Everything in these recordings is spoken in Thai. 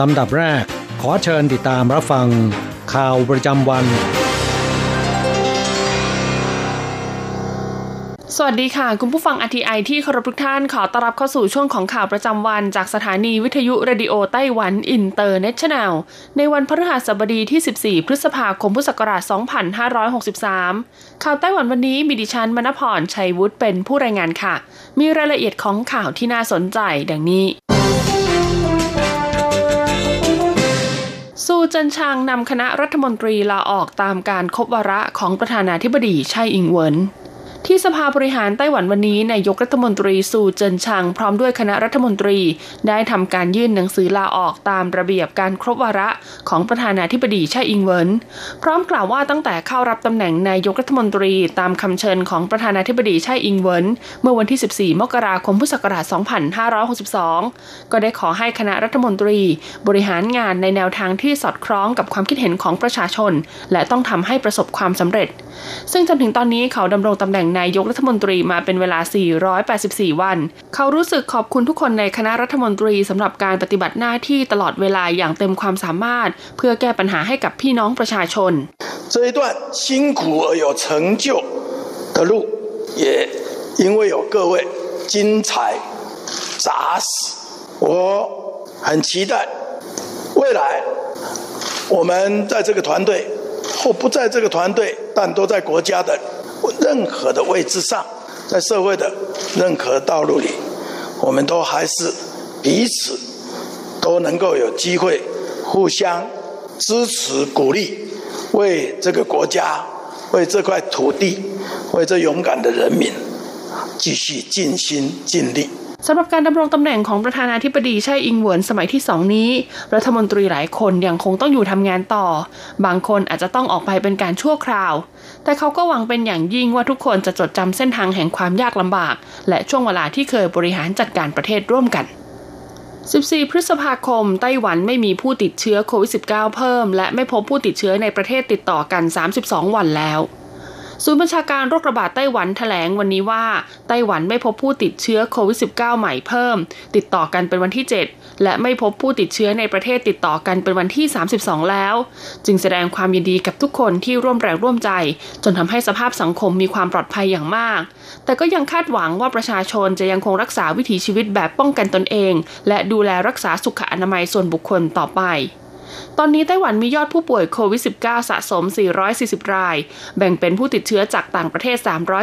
ลำดับแรก ขอเชิญติดตามรับฟัง ข่าวประจำวัน สวัสดีค่ะ คุณผู้ฟัง RTI ที่เคารพทุกท่านขอต้อนรับเข้าสู่ช่วงของข่าวประจำวัน จากสถานีวิทยุเรดิโอไต้หวันอินเตอร์เนชั่นแนล ในวันพฤหัสบดีที่ 14 พฤษภาคมพุทธศักราช 2563 ข่าวไต้หวันวันนี้มีดิฉันมณพรชัยวุฒิเป็นผู้รายงานค่ะ มีรายละเอียดของข่าวที่น่าสนใจดังนี้ ซูเจินชางนำคณะรัฐมนตรีลาออกตามการครบวาระของประธานาธิบดีไช่อิงเหวิน ที่สภาบริหารไต้หวันวันนี้นายกรัฐมนตรีซูเจินชางพร้อมด้วยคณะรัฐมนตรี ได้ทำการยื่นหนังสือลาออกตามระเบียบการครบวาระของประธานาธิบดีไช่อิงเวินพร้อมกล่าวว่าตั้งแต่เข้ารับตำแหน่งนายกรัฐมนตรีตามคำเชิญของประธานาธิบดีไช่อิงเวินเมื่อวันที่ 14 มกราคมพุทธศักราช 2562 ก็ได้ขอให้คณะรัฐมนตรี บริหารงานในแนวทางที่สอดคล้องกับความคิดเห็นของประชาชน และต้องทำให้ประสบความสำเร็จ ซึ่งจนถึงตอนนี้เขาดำรงตำแหน่งนายกรัฐมนตรีมาเป็นเวลา 484 วัน เขารู้สึกขอบคุณทุกคนในคณะรัฐมนตรีสำหรับการปฏิบัติหน้าที่ตลอดเวลาอย่างเต็มความสามารถ เพื่อแก้ปัญหาให้กับพี่น้องประชาชน这一段辛苦而有成就的路，也因为有各位精彩扎实，我很期待未来我们在这个团队或不在这个团队，但都在国家的 任何的位置上，在社会的任何道路里，我们都还是彼此都能够有机会互相支持鼓励，为这个国家、为这块土地、为这勇敢的人民继续尽心尽力。 สำหรับการดำรงตำแหน่งของประธานาธิบดีไช่อิงเหวินสมัยที่สองนี้ รัฐมนตรีหลายคนยังคงต้องอยู่ทำงานต่อ บางคนอาจจะต้องออกไปเป็นการชั่วคราว แต่เขาก็หวังเป็นอย่างยิ่งว่าทุกคนจะจดจำเส้นทางแห่งความยากลำบาก และช่วงเวลาที่เคยบริหารจัดการประเทศร่วมกัน 14 พฤษภาคม ไต้หวันไม่มีผู้ติดเชื้อโควิด -19 เพิ่ม และไม่พบผู้ติดเชื้อในประเทศติดต่อกัน 32 วันแล้ว ศูนย์บัญชาการโรคระบาดไต้หวันแถลงวันนี้ว่า ไต้หวันไม่พบผู้ติดเชื้อโควิด -19 ใหม่เพิ่ม ติดต่อกันเป็นวันที่ 7 และไม่พบผู้ติดเชื้อในประเทศติดต่อกันเป็นวันที่ 32 แล้ว จึงแสดงความยินดีกับทุกคนที่ร่วมแรงร่วมใจ จนทำให้สภาพสังคมมีความปลอดภัยอย่างมาก แต่ก็ยังคาดหวังว่าประชาชนจะยังคงรักษาวิถีชีวิตแบบป้องกันตนเอง และดูแลรักษาสุขอนามัยส่วนบุคคลต่อไป ตอนนี้ไต้หวันมียอดผู้ป่วยโควิด -19 สะสม 440 ราย แบ่งเป็นผู้ติดเชื้อจากต่างประเทศ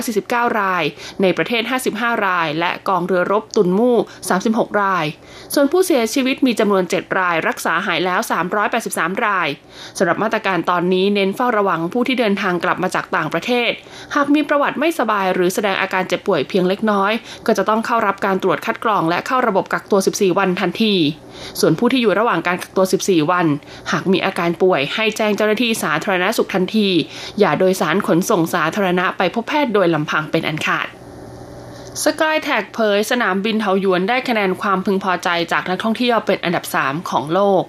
349 ราย ในประเทศ 55 ราย และกองเรือรบตุนมู่ 36 ราย ส่วนผู้เสียชีวิตมีจำนวน 7 ราย รักษาหายแล้ว 383 รายสำหรับมาตรการตอนนี้เน้นเฝ้าระวังผู้ที่เดินทางกลับมาจากต่างประเทศ หากมีประวัติไม่สบายหรือแสดงอาการเจ็บป่วยเพียงเล็กน้อย ก็จะต้องเข้ารับการตรวจคัดกรองและเข้าระบบกักตัว 14 วันทันที ส่วนผู้ที่อยู่ระหว่างการกักตัว 14 วัน หากมีอาการป่วยให้แจ้งเจ้าหน้าที่สาธารณสุขทันที อย่าโดยสารขนส่งสาธารณะไปพบแพทย์โดยลำพังเป็นอันขาดสกายแท็กเผยสนามบินเทาหยวนได้คะแนนความพึงพอใจจากนักท่องเที่ยวเป็นอันดับ 3 ของโลก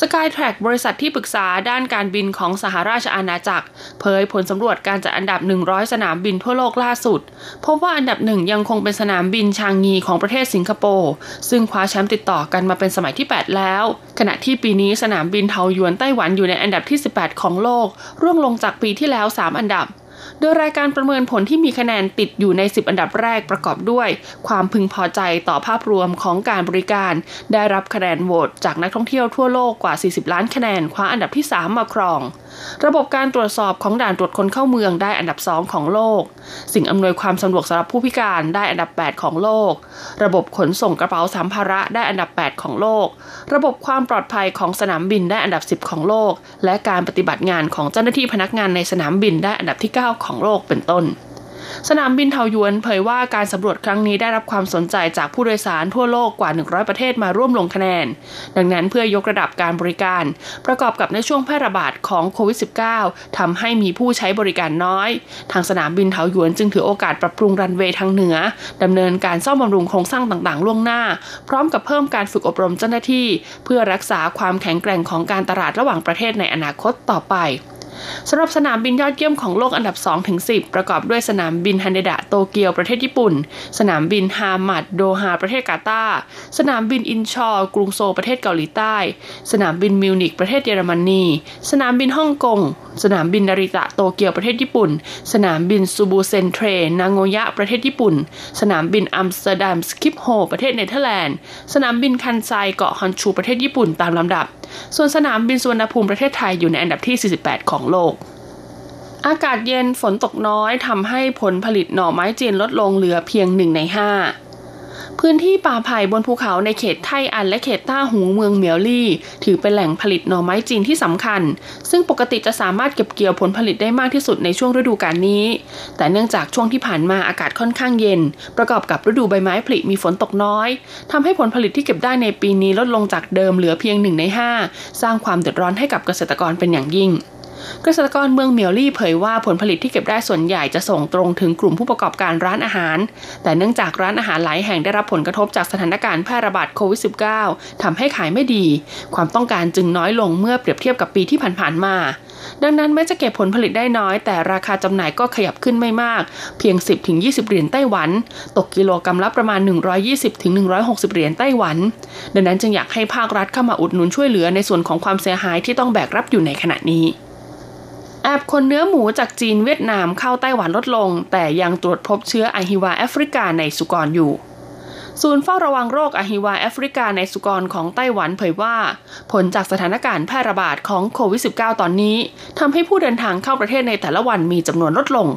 Skytrack บริษัทที่ปรึกษาด้านการบินของสหราชอาณาจักร เผยผลสำรวจการจัดอันดับ 100 สนามบินทั่วโลกล่าสุด พบว่าอันดับหนึ่งยังคงเป็นสนามบินชางงีของประเทศสิงคโปร์ซึ่งคว้าแชมป์ติดต่อกันมาเป็นสมัยที่ 8 แล้ว ขณะที่ปีนี้สนามบินเทาหยวนไต้หวันอยู่ในอันดับที่ 18 ของโลก ร่วงลงจากปีที่แล้ว 3 อันดับ โดยรายการประเมินผลที่มีคะแนนติดอยู่ใน 10 อันดับแรกประกอบด้วย ความพึงพอใจต่อภาพรวมของการบริการ ได้รับคะแนนโหวตจากนักท่องเที่ยวทั่วโลกกว่า 40 ล้านคะแนนคว้าอันดับที่ 3 มาครองระบบการตรวจสอบของด่านตรวจคนเข้าเมืองได้อันดับ 2 ของโลก สิ่งอำนวยความสะดวกสำหรับผู้พิการได้อันดับ 8 ของโลก ระบบขนส่งกระเป๋าสัมภาระได้อันดับ 8 ของโลก ระบบความปลอดภัยของสนามบินได้อันดับ 10 ของโลก และการปฏิบัติงานของเจ้าหน้าที่พนักงานในสนามบินได้อันดับที่ 9 ของโลกเป็นต้น สนามบินเทาหยวนเผยว่าการสำรวจครั้งนี้ได้รับความสนใจจากผู้โดยสารทั่วโลกกว่า 100 ประเทศมาร่วมลงคะแนน ดังนั้นเพื่อยกระดับการบริการ ประกอบกับในช่วงแพร่ระบาดของโควิด -19 ทำให้มีผู้ใช้บริการน้อย ทางสนามบินเทาหยวนจึงถือโอกาสปรับปรุงรันเวย์ทางเหนือดำเนินการซ่อมบำรุงโครงสร้างต่างๆ ล่วงหน้า พร้อมกับเพิ่มการฝึกอบรมเจ้าหน้าที่ เพื่อรักษาความแข็งแกร่งของการตลาดระหว่างประเทศในอนาคตต่อไป สำหรับสนามบินยอดเยี่ยมของโลกอันดับ2-10 ประกอบด้วยสนามบินฮันเดดะโตเกียวประเทศญี่ปุ่น สนามบินฮามัดโดฮาประเทศกาตาร์สนามบินอินชอนกรุงโซลประเทศเกาหลีใต้ สนามบินมิวนิกประเทศเยอรมนี สนามบินฮ่องกง สนามบินนาริตะโตเกียวประเทศญี่ปุ่น สนามบินชูบุเซ็นแทรร์นาโงยะประเทศญี่ปุ่น สนามบินอัมสเตอร์ดัมสคิปโฮลประเทศเนเธอร์แลนด์ สนามบินคันไซเกาะฮอนชูประเทศญี่ปุ่นตามลำดับ ส่วนสนามบินสุวรรณภูมิประเทศไทยอยู่ในอันดับที่ 48 ของโลก อากาศเย็นฝนตกน้อยทำให้ผลผลิตหน่อไม้จีนลดลงเหลือเพียงหนึ่งในห้า พื้นที่ป่าไผ่บนภูเขาในเขตไทอันและเขตต้าหูเมืองเมียวลี่ ถือเป็นแหล่งผลิตหน่อไม้จีนที่สำคัญ ซึ่งปกติจะสามารถเก็บเกี่ยวผลผลิตได้มากที่สุดในช่วงฤดูกาลนี้ แต่เนื่องจากช่วงที่ผ่านมาอากาศค่อนข้างเย็น ประกอบกับฤดูใบไม้ผลิมีฝนตกน้อยทำให้ผลผลิตที่เก็บได้ในปีนี้ลดลงจากเดิมเหลือเพียงหนึ่งในห้าสร้างความเดือดร้อนให้กับเกษตรกรเป็นอย่างยิ่ง เกษตรกรเมืองเมียวลี่เผยว่าผลผลิตที่เก็บได้ส่วนใหญ่จะส่งตรงถึงกลุ่มผู้ประกอบการร้านอาหาร แต่เนื่องจากร้านอาหารหลายแห่งได้รับผลกระทบจากสถานการณ์แพร่ระบาดโควิด -19 ทำให้ขายไม่ดี ความต้องการจึงน้อยลงเมื่อเปรียบเทียบกับปีที่ผ่านๆมา ดังนั้นแม้จะเก็บผลผลิตได้น้อย แต่ราคาจำหน่ายก็ขยับขึ้นไม่มาก เพียง 10-20 เหรียญไต้หวัน ตกกิโลกรรัมละประมาณ 120-160 เหรียญไต้หวัน ดังนั้นจึงอยากให้ภาครัฐเข้ามาอุดหนุนช่วยเหลือในส่วนของความเสียหายที่ต้องแบกรับอยู่ในขณะนี้ แอบคนเนื้อหมูจากจีนเวียดนามเข้าไต้หวันลดลง แต่ยังตรวจพบเชื้ออะฮิวาแอฟริกาในสุกรอยู่ ศูนย์เฝ้าระวังโรคอะฮิวาแอฟริกาในสุกรของไต้หวันเผยว่า ผลจากสถานการณ์แพร่ระบาดของโควิด -19 ตอนนี้ทำให้ผู้เดินทางเข้าประเทศในแต่ละวันมีจำนวนลดลง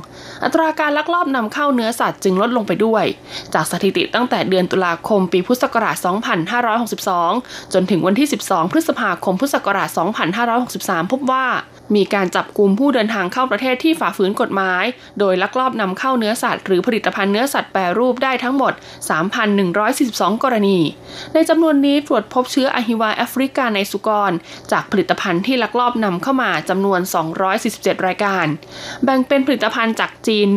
อัตราการลักลอบนำเข้าเนื้อสัตว์จึงลดลงไปด้วย จากสถิติตั้งแต่เดือนตุลาคมปีพุทธศักราช 2562 จนถึงวันที่ 12 พฤษภาคมพุทธศักราช 2563 พบว่า มีการจับกลุ่มผู้เดินทางเข้าประเทศที่ฝ่าฝืนกฎหมาย โดยลักลอบนำเข้าเนื้อสัตว์หรือผลิตภัณฑ์เนื้อสัตว์แปรรูปได้ทั้งหมด 3,142 กรณี ในจำนวนนี้ตรวจพบเชื้ออะฮิวาแอฟริกาในสุกร จากผลิตภัณฑ์ที่ลักลอบนำเข้ามาจำนวน 247 รายการ แบ่งเป็นผลิตภัณฑ์จากจีน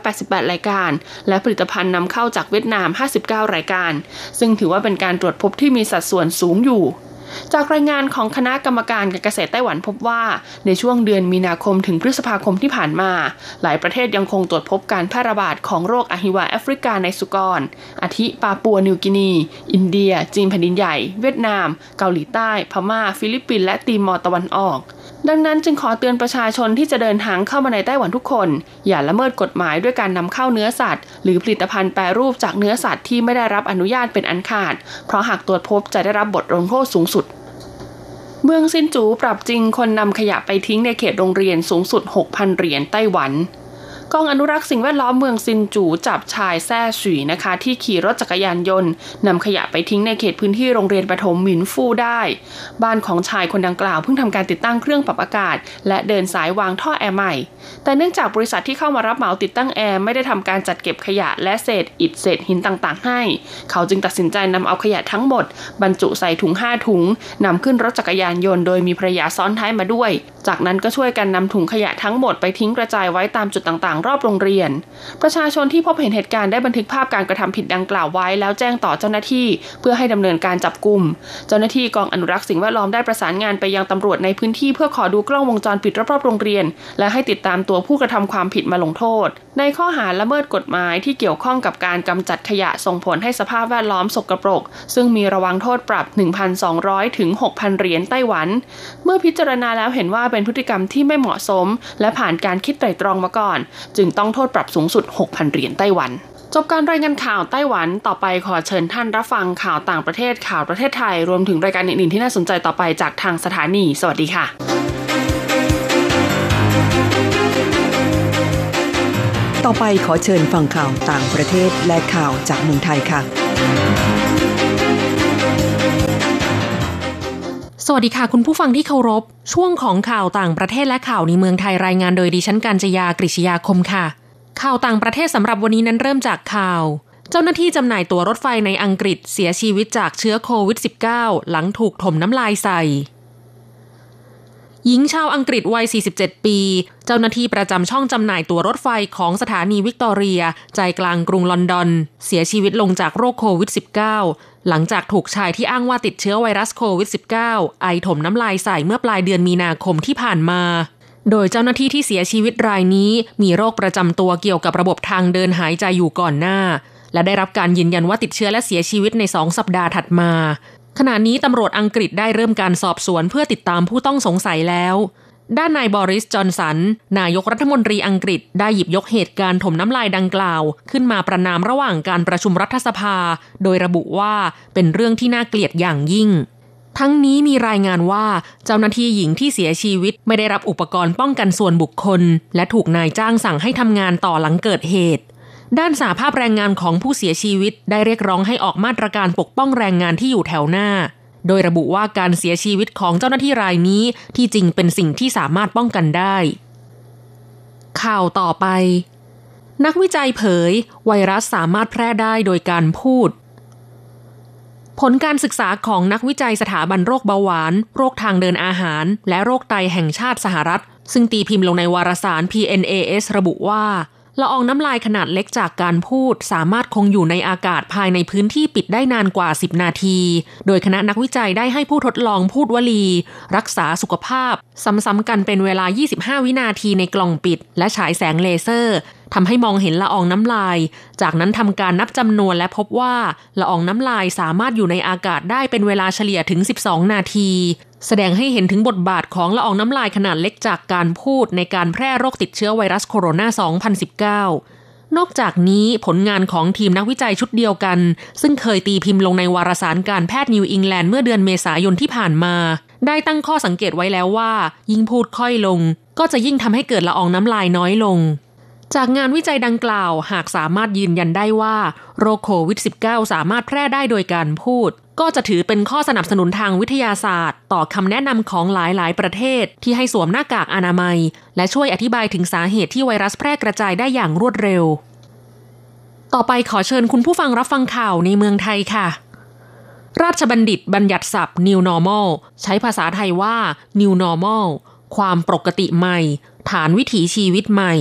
188 รายการ และผลิตภัณฑ์นำเข้าจากเวียดนาม 59 รายการ ซึ่งถือว่าเป็นการตรวจพบที่มีสัดส่วนสูงอยู่ จากรายงานของคณะกรรมการการเกษตรไต้หวันพบว่า ในช่วงเดือนมีนาคมถึงพฤษภาคมที่ผ่านมา หลายประเทศยังคงตรวจพบการแพร่ระบาดของโรคอะฮิวาแอฟริกาในสุกร อาทิปาปัวนิวกินี อินเดีย จีนแผ่นดินใหญ่ เวียดนาม เกาหลีใต้ พม่า ฟิลิปปินส์และตีมอร์ตะวันออก ดังนั้นจึงขอเตือนประชาชนที่จะเดินทางเข้ามาในไต้หวันทุกคน อย่าละเมิดกฎหมายด้วยการนำเข้าเนื้อสัตว์ หรือผลิตภัณฑ์แปรรูปจากเนื้อสัตว์ที่ไม่ได้รับอนุญาตเป็นอันขาด เพราะหากตรวจพบจะได้รับบทลงโทษสูงสุด เมืองซินจูปรับจริงคนนำขยะไปทิ้งในเขตโรงเรียนสูงสุด 6,000 เหรียญไต้หวัน กองอนุรักษ์สิ่งแวดล้อมเมืองซินจูจับชายแซ่ฉุยนะคะ ที่ขี่รถจักรยานยนต์นำขยะไปทิ้งในเขตพื้นที่โรงเรียนประถมหมินฟู่ได้ บ้านของชายคนดังกล่าวเพิ่งทำการติดตั้งเครื่องปรับอากาศ และเดินสายวางท่อแอร์ใหม่ แต่เนื่องจากบริษัทที่เข้ามารับเหมาติดตั้งแอร์ไม่ได้ทำการจัดเก็บขยะและเศษอิฐเศษหินต่างๆ ให้ เขาจึงตัดสินใจนำเอาขยะทั้งหมด บรรจุใส่ถุง5ถุงนำขึ้นรถจักรยานยนต์โดยมีภรรยาซ้อนท้ายมาด้วย จากนั้นก็ช่วยกันนำถุงขยะทั้งหมดไปทิ้งกระจายไว้ตามจุดต่างๆรอบโรงเรียน ประชาชนที่พบเห็นเหตุการณ์ได้บันทึกภาพการกระทำผิดดังกล่าวไว้ แล้วแจ้งต่อเจ้าหน้าที่ เพื่อให้ดำเนินการจับกลุ่ม เจ้าหน้าที่กองอนุรักษ์สิ่งแวดล้อมได้ประสานงานไปยังตำรวจในพื้นที่เพื่อขอดูกล้องวงจรปิดรอบๆโรงเรียน และให้ติดตามตัวผู้กระทำความผิดมาลงโทษ ในข้อหาละเมิดกฎหมายที่เกี่ยวข้องกับการกำจัดขยะส่งผลให้สภาพแวดล้อมสกรปรก ซึ่งมีระวังโทษปรับ 1,200 ถึง 6,000 เหรียญไต้หวัน เมื่อพิจารณาแล้วเห็นว่าเป็นพฤติกรรมที่ไม่เหมาะสม และผ่านการคิดไตร่ตรองมาก่อนจึงต้องโทษปรับสูงสุด 6,000 เหรียญไต้หวัน จบการรายงานข่าวไต้หวันต่อไปขอเชิญท่านรับฟังข่าวต่างประเทศข่าวประเทศไทย รวมถึงรายการอื่นๆที่น่าสนใจต่อไปจากทางสถานี สวัสดีค่ะต่อไปขอเชิญฟังข่าวต่างประเทศและข่าวจากเมืองไทยค่ะ สวัสดีค่ะ คุณผู้ฟังที่เคารพ ช่วงของข่าวต่างประเทศและข่าวในเมืองไทยรายงานโดยดิฉันการจยากริชยาคมค่ะ ข่าวต่างประเทศสำหรับวันนี้นั้นเริ่มจากข่าว เจ้าหน้าที่จำหน่ายตั๋วรถไฟในอังกฤษเสียชีวิตจากเชื้อโควิด -19 หลังถูกถมน้ำลายใส่ หญิงชาวอังกฤษวัย 47 ปี เจ้าหน้าที่ประจำช่องจำหน่ายตั๋วรถไฟของสถานีวิกตอเรีย ใจกลางกรุงลอนดอน เสียชีวิตลงจากโรคโควิด -19 หลังจากถูกชายที่อ้างว่าติดเชื้อไวรัสโควิด -19 ไอถมน้ำลายใส่เมื่อปลายเดือนมีนาคมที่ผ่านมา โดยเจ้าหน้าที่ที่เสียชีวิตรายนี้ มีโรคประจำตัวเกี่ยวกับระบบทางเดินหายใจอยู่ก่อนหน้า และได้รับการยืนยันว่าติดเชื้อและเสียชีวิตในสองสัปดาห์ถัดมา ขณะนี้ตำรวจอังกฤษได้เริ่มการสอบสวนเพื่อติดตามผู้ต้องสงสัยแล้ว ด้านนายบอริส จอนสัน นายกรัฐมนตรีอังกฤษได้หยิบยกเหตุการณ์ถมน้ำลายดังกล่าว ขึ้นมาประนามระหว่างการประชุมรัฐสภา โดยระบุว่าเป็นเรื่องที่น่าเกลียดอย่างยิ่ง ทั้งนี้มีรายงานว่าเจ้าหน้าที่หญิงที่เสียชีวิตไม่ได้รับอุปกรณ์ป้องกันส่วนบุคคล และถูกนายจ้างสั่งให้ทำงานต่อหลังเกิดเหตุ ด้านสาภาพแรงงานของผู้เสียชีวิตได้เรียกร้องให้ออกมาตรการปกป้องแรงงานที่อยู่แถวหน้า โดยระบุว่าการเสียชีวิตของเจ้าหน้าที่รายนี้ที่จริงเป็นสิ่งที่สามารถป้องกันได้ ข่าวต่อไป นักวิจัยเผย ไวรัสสามารถแพร่ได้โดยการพูด ผลการศึกษาของนักวิจัยสถาบันโรคเบาหวาน โรคทางเดินอาหาร และโรคไตแห่งชาติสหรัฐ ซึ่งตีพิมพ์ลงในวารสาร PNAS ระบุว่า ละอองน้ำลายขนาดเล็กจากการพูด สามารถคงอยู่ในอากาศภายในพื้นที่ปิดได้นานกว่า 10 นาที โดยคณะนักวิจัยได้ให้ผู้ทดลองพูดวลี รักษาสุขภาพ ซ้ำๆกันเป็นเวลา 25 วินาทีในกล่องปิด และฉายแสงเลเซอร์ทำให้มองเห็นละอองน้ำลาย จากนั้นทำการนับจำนวนและพบว่าละอองน้ำลายสามารถอยู่ในอากาศได้เป็นเวลาเฉลี่ยถึง 12 นาที แสดงให้เห็นถึงบทบาทของละอองน้ำลายขนาดเล็กจากการพูดในการแพร่โรคติดเชื้อไวรัสโคโรนา 2019 นอกจากนี้ผลงานของทีมนักวิจัยชุดเดียวกัน ซึ่งเคยตีพิมพ์ลงในวารสารการแพทย์นิวอิงแลนด์เมื่อเดือนเมษายนที่ผ่านมา ได้ตั้งข้อสังเกตไว้แล้วว่า ยิ่งพูดค่อยลง ก็จะยิ่งทำให้เกิดละอองน้ำลายน้อยลงจากงานวิจัยดังกล่าวหากสามารถยืนยันได้ว่า โรคโควิด -19 สามารถแพร่ได้โดยการพูด ก็จะถือเป็นข้อสนับสนุนทางวิทยาศาสตร์ ต่อคำแนะนำของหลาย ๆ ประเทศที่ให้สวมหน้ากากอนามัย และช่วยอธิบายถึงสาเหตุที่ไวรัสแพร่กระจายได้อย่างรวดเร็ว ต่อไปขอเชิญคุณผู้ฟังรับฟังข่าวในเมืองไทยค่ะ ราชบัณฑิตบัญญัติศัพท์ New Normal ใช้ภาษาไทยว่า New Normal ความปกติใหม่ ฐานวิถีชีวิตใหม่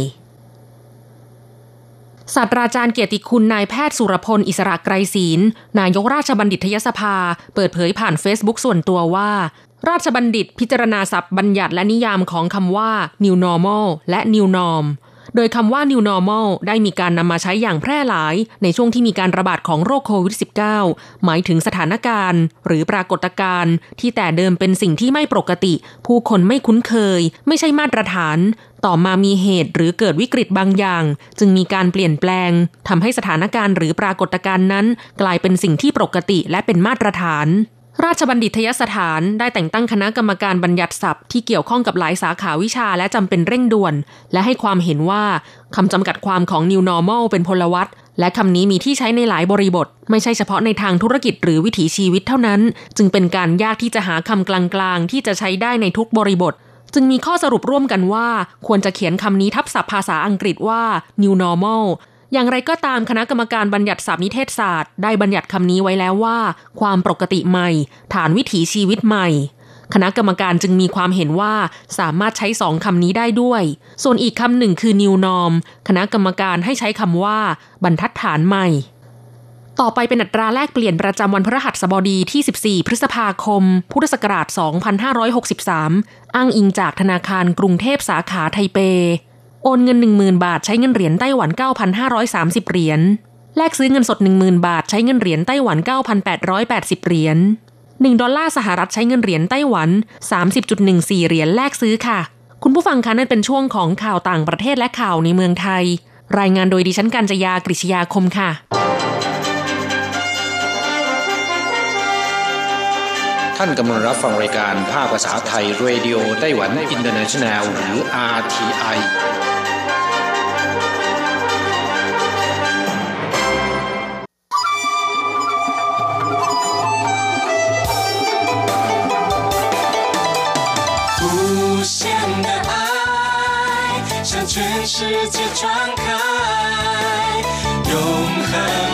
ศาสตราจารย์เกียรติคุณนายแพทย์สุรพล อิสระไกรศีล นายกราชบัณฑิตยสภา เปิดเผยผ่านเฟซบุ๊กส่วนตัวว่า ราชบัณฑิตพิจารณาศัพท์บัญญัติและนิยามของคำว่า new normal และ new norm โดยคำว่า new normal ได้มีการนำมาใช้อย่างแพร่หลาย ในช่วงที่มีการระบาดของโรคโควิด -19 หมายถึงสถานการณ์ หรือปรากฏการณ์ ที่แต่เดิมเป็นสิ่งที่ไม่ปกติ ผู้คนไม่คุ้นเคย ไม่ใช่มาตรฐาน ต่อมามีเหตุหรือเกิดวิกฤตบางอย่าง จึงมีการเปลี่ยนแปลงทำให้สถานการณ์หรือปรากฏการณ์นั้น กลายเป็นสิ่งที่ปกติและเป็นมาตรฐาน ราชบัณฑิตยสถานได้แต่งตั้งคณะกรรมการบัญญัติศัพท์ที่เกี่ยวข้องกับหลายสาขาวิชาและจำเป็นเร่งด่วน และให้ความเห็นว่าคำจำกัดความของ New Normal เป็นพลวัตและคำนี้มีที่ใช้ในหลายบริบท ไม่ใช่เฉพาะในทางธุรกิจหรือวิถีชีวิตเท่านั้น จึงเป็นการยากที่จะหาคำกลางๆ ที่จะใช้ได้ในทุกบริบท จึงมีข้อสรุปร่วมกันว่า ควรจะเขียนคำนี้ทับศัพท์ภาษาอังกฤษว่า New Normal อย่างไรก็ตามคณะกรรมการบัญญัติศัพท์นิเทศศาสตร์ได้บัญญัติคำนี้ไว้แล้วว่า ความปกติใหม่ ฐานวิถีชีวิตใหม่ คณะกรรมการจึงมีความเห็นว่าสามารถใช้สองคำนี้ได้ด้วย ส่วนอีกคำหนึ่งคือ new norm คณะกรรมการให้ใช้คำว่า บรรทัดฐานใหม่ ต่อไปเป็นอัตราแลกเปลี่ยนประจำวันพฤหัสบดีที่ 14 พฤษภาคม พุทธศักราช 2563 อ้างอิงจากธนาคารกรุงเทพสาขาไทเป โอนเงิน 10,000 บาทใช้เงินเหรียญไต้หวัน 9,530 เหรียญ แลกซื้อเงินสด 10,000 บาทใช้เงินเหรียญไต้หวัน 9,880 เหรียญ 1 ดอลลาร์สหรัฐใช้เงินเหรียญไต้หวัน 30.14 เหรียญแลกซื้อค่ะ คุณผู้ฟังคะนั่นเป็นช่วงของข่าวต่างประเทศและข่าวในเมืองไทย รายงานโดยดิฉันกัญจยากริชยาคมค่ะ ท่านกำลังรับฟังรายการภาคภาษาไทยเรดิโอไต้หวันอินเตอร์เนชันแนลหรือ RTI 无限的爱向全世界传开，永恒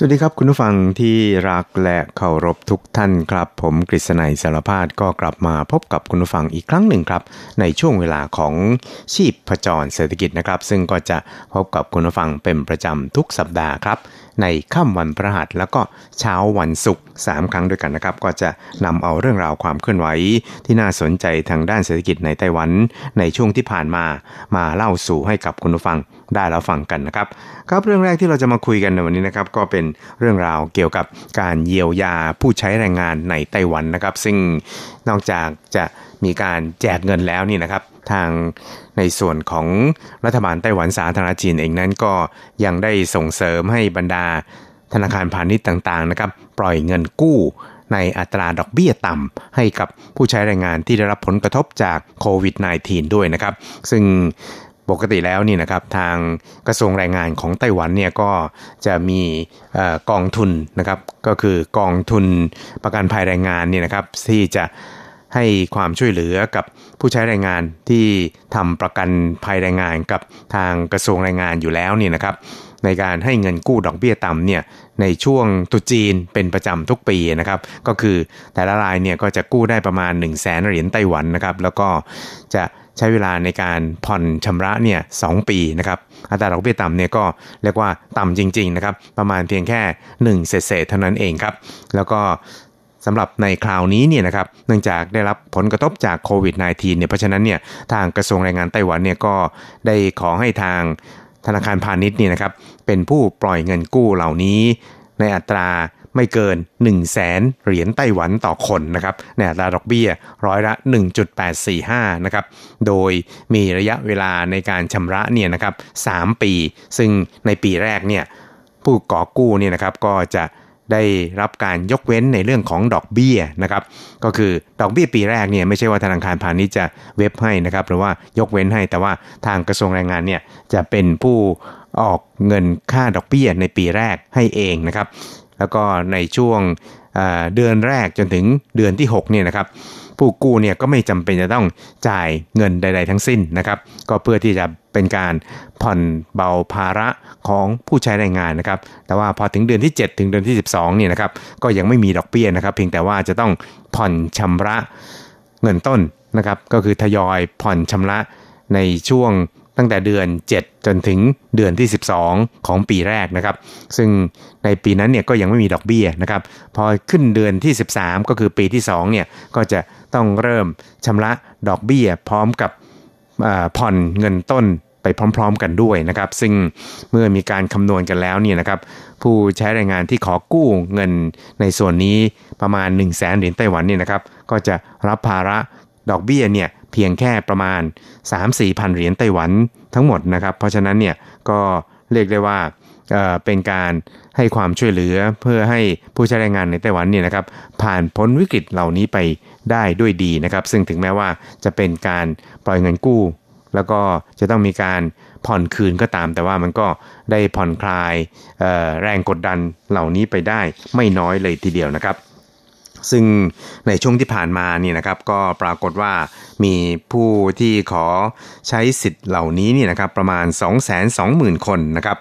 สวัสดีครับคุณผู้ฟังที่รักและเคารพทุกท่านครับ ผมกฤษณัยสารพาดก็กลับมาพบกับคุณผู้ฟังอีกครั้งหนึ่งครับ ในช่วงเวลาของชีพผจรเศรษฐกิจนะครับ ซึ่งก็จะพบกับคุณผู้ฟังเป็นประจำทุกสัปดาห์ครับ ในค่ำวันพระหัสแล้วก็เช้าวันศุกร์สามครั้งด้วยกันนะครับ ก็จะนำเอาเรื่องราวความเคลื่อนไหวที่น่าสนใจทางด้านเศรษฐกิจในไต้หวันในช่วงที่ผ่านมามาเล่าสู่ให้กับคุณผู้ฟังได้รับฟังกันนะครับครับเรื่องแรกที่เราจะมาคุยกันในวันนี้นะครับก็เป็นเรื่องราวเกี่ยวกับการเยียวยาผู้ใช้แรงงานในไต้หวันนะครับ ซึ่งนอกจากจะมีการแจกเงินแล้วนี่นะครับ ทางในส่วนของรัฐบาลไต้หวันสาธารณจีนเองนั้นก็ยังได้ส่งเสริมให้บรรดาธนาคารพาณิชย์ต่างๆนะครับปล่อยเงินกู้ในอัตราดอกเบี้ยต่ำให้กับผู้ใช้แรงงานที่ได้รับผลกระทบจากโควิด -19 ด้วยนะครับ ซึ่งปกติแล้วนี่นะครับทางกระทรวงแรงงานของไต้หวันเนี่ยก็จะมีออกองทุนนะครับก็คือกองทุนประกันภัยแรงงานเนี่ยนะครับที่จะ ให้ความช่วยเหลือกับผู้ใช้แรงงานที่ทำประกันภัยแรงงานกับทางกระทรวงแรงงานอยู่แล้วนี่นะครับ ในการให้เงินกู้ดอกเบี้ยต่ำเนี่ยในช่วงตุจีนเป็นประจำทุกปีนะครับก็คือแต่ละรายเนี่ยก็จะกู้ได้ประมาณ 1 0 0 0 0แสนเหรียญไต้หวันนะครับแล้วก็จะใช้เวลาในการผ่อนชำระเนี่ยสปีนะครับอัตราดอกเบี้ยต่ำเนี่ยก็เรียกว่าต่ำจริงๆนะครับประมาณเพียงแค่1เศษๆเท่านั้นเองครับแล้วก็ สำหรับในคราวนี้เนี่ยนะครับเนื่องจากได้รับผลกระทบจากโควิด -19 เนี่ยเพราะฉะนั้นเนี่ยทางกระทรวงแรงงานไต้หวันเนี่ยก็ได้ขอให้ทางธนาคารพาณิชย์เนี่ยนะครับเป็นผู้ปล่อยเงินกู้เหล่านี้ ในอัตราไม่เกิน 1 0 0 0 0แสนเหรียญไต้หวันต่อคนนะครับในอัตราดอกเบี้ยร้อยละ 1.845 นะครับ โดยมีระยะเวลาในการชำระเนี่ยนะครับ3ปี ซึ่งในปีแรกเนี่ยผู้ก่อกู้เนี่ยนะครับก็จะ ได้รับการยกเว้นในเรื่องของดอกเบี้ยนะครับ ก็คือดอกเบี้ยปีแรกเนี่ยไม่ใช่ว่าธนาคารพาณิชย์จะเว็บให้นะครับหรือว่ายกเว้นให้แต่ว่าทางกระทรวงแรงงานเนี่ยจะเป็นผู้ออกเงินค่าดอกเบี้ยในปีแรกให้เองนะครับ แล้วก็ในช่วงเดือนแรกจนถึงเดือนที่6เนี่ยนะครับ ผู้กู้เนี่ยก็ไม่จำเป็นจะต้องจ่ายเงินใด ๆ ทั้งสิ้นนะครับ ก็เพื่อที่จะเป็นการผ่อนเบาภาระของผู้ใช้แรงงานนะครับ แต่ว่าพอถึงเดือนที่ 7 ถึงเดือนที่ 12เนี่ยนะครับ ก็ยังไม่มีดอกเบี้ยนะครับ เพียงแต่ว่าจะต้องผ่อนชำระเงินต้นนะครับ ก็คือทยอยผ่อนชำระในช่วงตั้งแต่เดือน 7 จนถึงเดือนที่ 12 ของปีแรกนะครับ ซึ่งในปีนั้นเนี่ยก็ยังไม่มีดอกเบี้ยนะครับ พอขึ้นเดือนที่ 13 ก็คือปีที่2เนี่ยก็จะ ต้องเริ่มชำระดอกเบี้ยพร้อมกับผ่อนเงินต้นไปพร้อม ๆ กันด้วยนะครับ ซึ่งเมื่อมีการคำนวณกันแล้วเนี่ยนะครับผู้ใช้แรงงานที่ขอกู้เงินในส่วนนี้ประมาณ 1 0 0 0 0แสนเหรียญไต้หวันเนี่ยนะครับก็จะรับภาระดอกเบี้ยเนี่ยเพียงแค่ประมาณ 3-4พันเหรียญไต้หวันทั้งหมดนะครับ เพราะฉะนั้นเนี่ยก็เรียกได้ว่าเเป็นการให้ความช่วยเหลือเพื่อให้ผู้ใช้แรงงานในไต้หวันเนี่ยนะครับผ่านพ้นวิกฤตเหล่านี้ไป ได้ด้วยดีนะครับ ซึ่งถึงแม้ว่าจะเป็นการปล่อยเงินกู้ แล้วก็จะต้องมีการผ่อนคืนก็ตาม แต่ว่ามันก็ได้ผ่อนคลายแรงกดดันเหล่านี้ไปได้ไม่น้อยเลยทีเดียวนะครับซึ่งในช่วงที่ผ่านมานี่นะครับก็ปรากฏว่ามีผู้ที่ขอใช้สิทธิ์เหล่านี้นี่นะครับประมาณ 220,000 คนนะครับ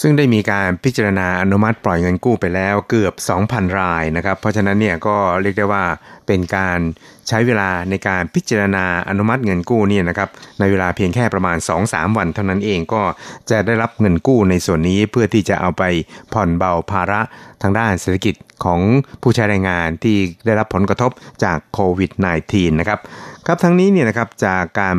ซึ่งได้มีการพิจารณาอนุมัติปล่อยเงินกู้ไปแล้วเกือบ 2,000 รายนะครับ เพราะฉะนั้นเนี่ยก็เรียกได้ว่าเป็นการใช้เวลาในการพิจารณาอนุมัติเงินกู้เนี่ยนะครับในเวลาเพียงแค่ประมาณ 2-3 วันเท่านั้นเองก็จะได้รับเงินกู้ในส่วนนี้เพื่อที่จะเอาไปผ่อนเบาภาระทางด้านเศรษฐกิจของผู้ใช้แรงงานที่ได้รับผลกระทบจากโควิด -19 นะครับครับทั้งนี้เนี่ยนะครับจากการ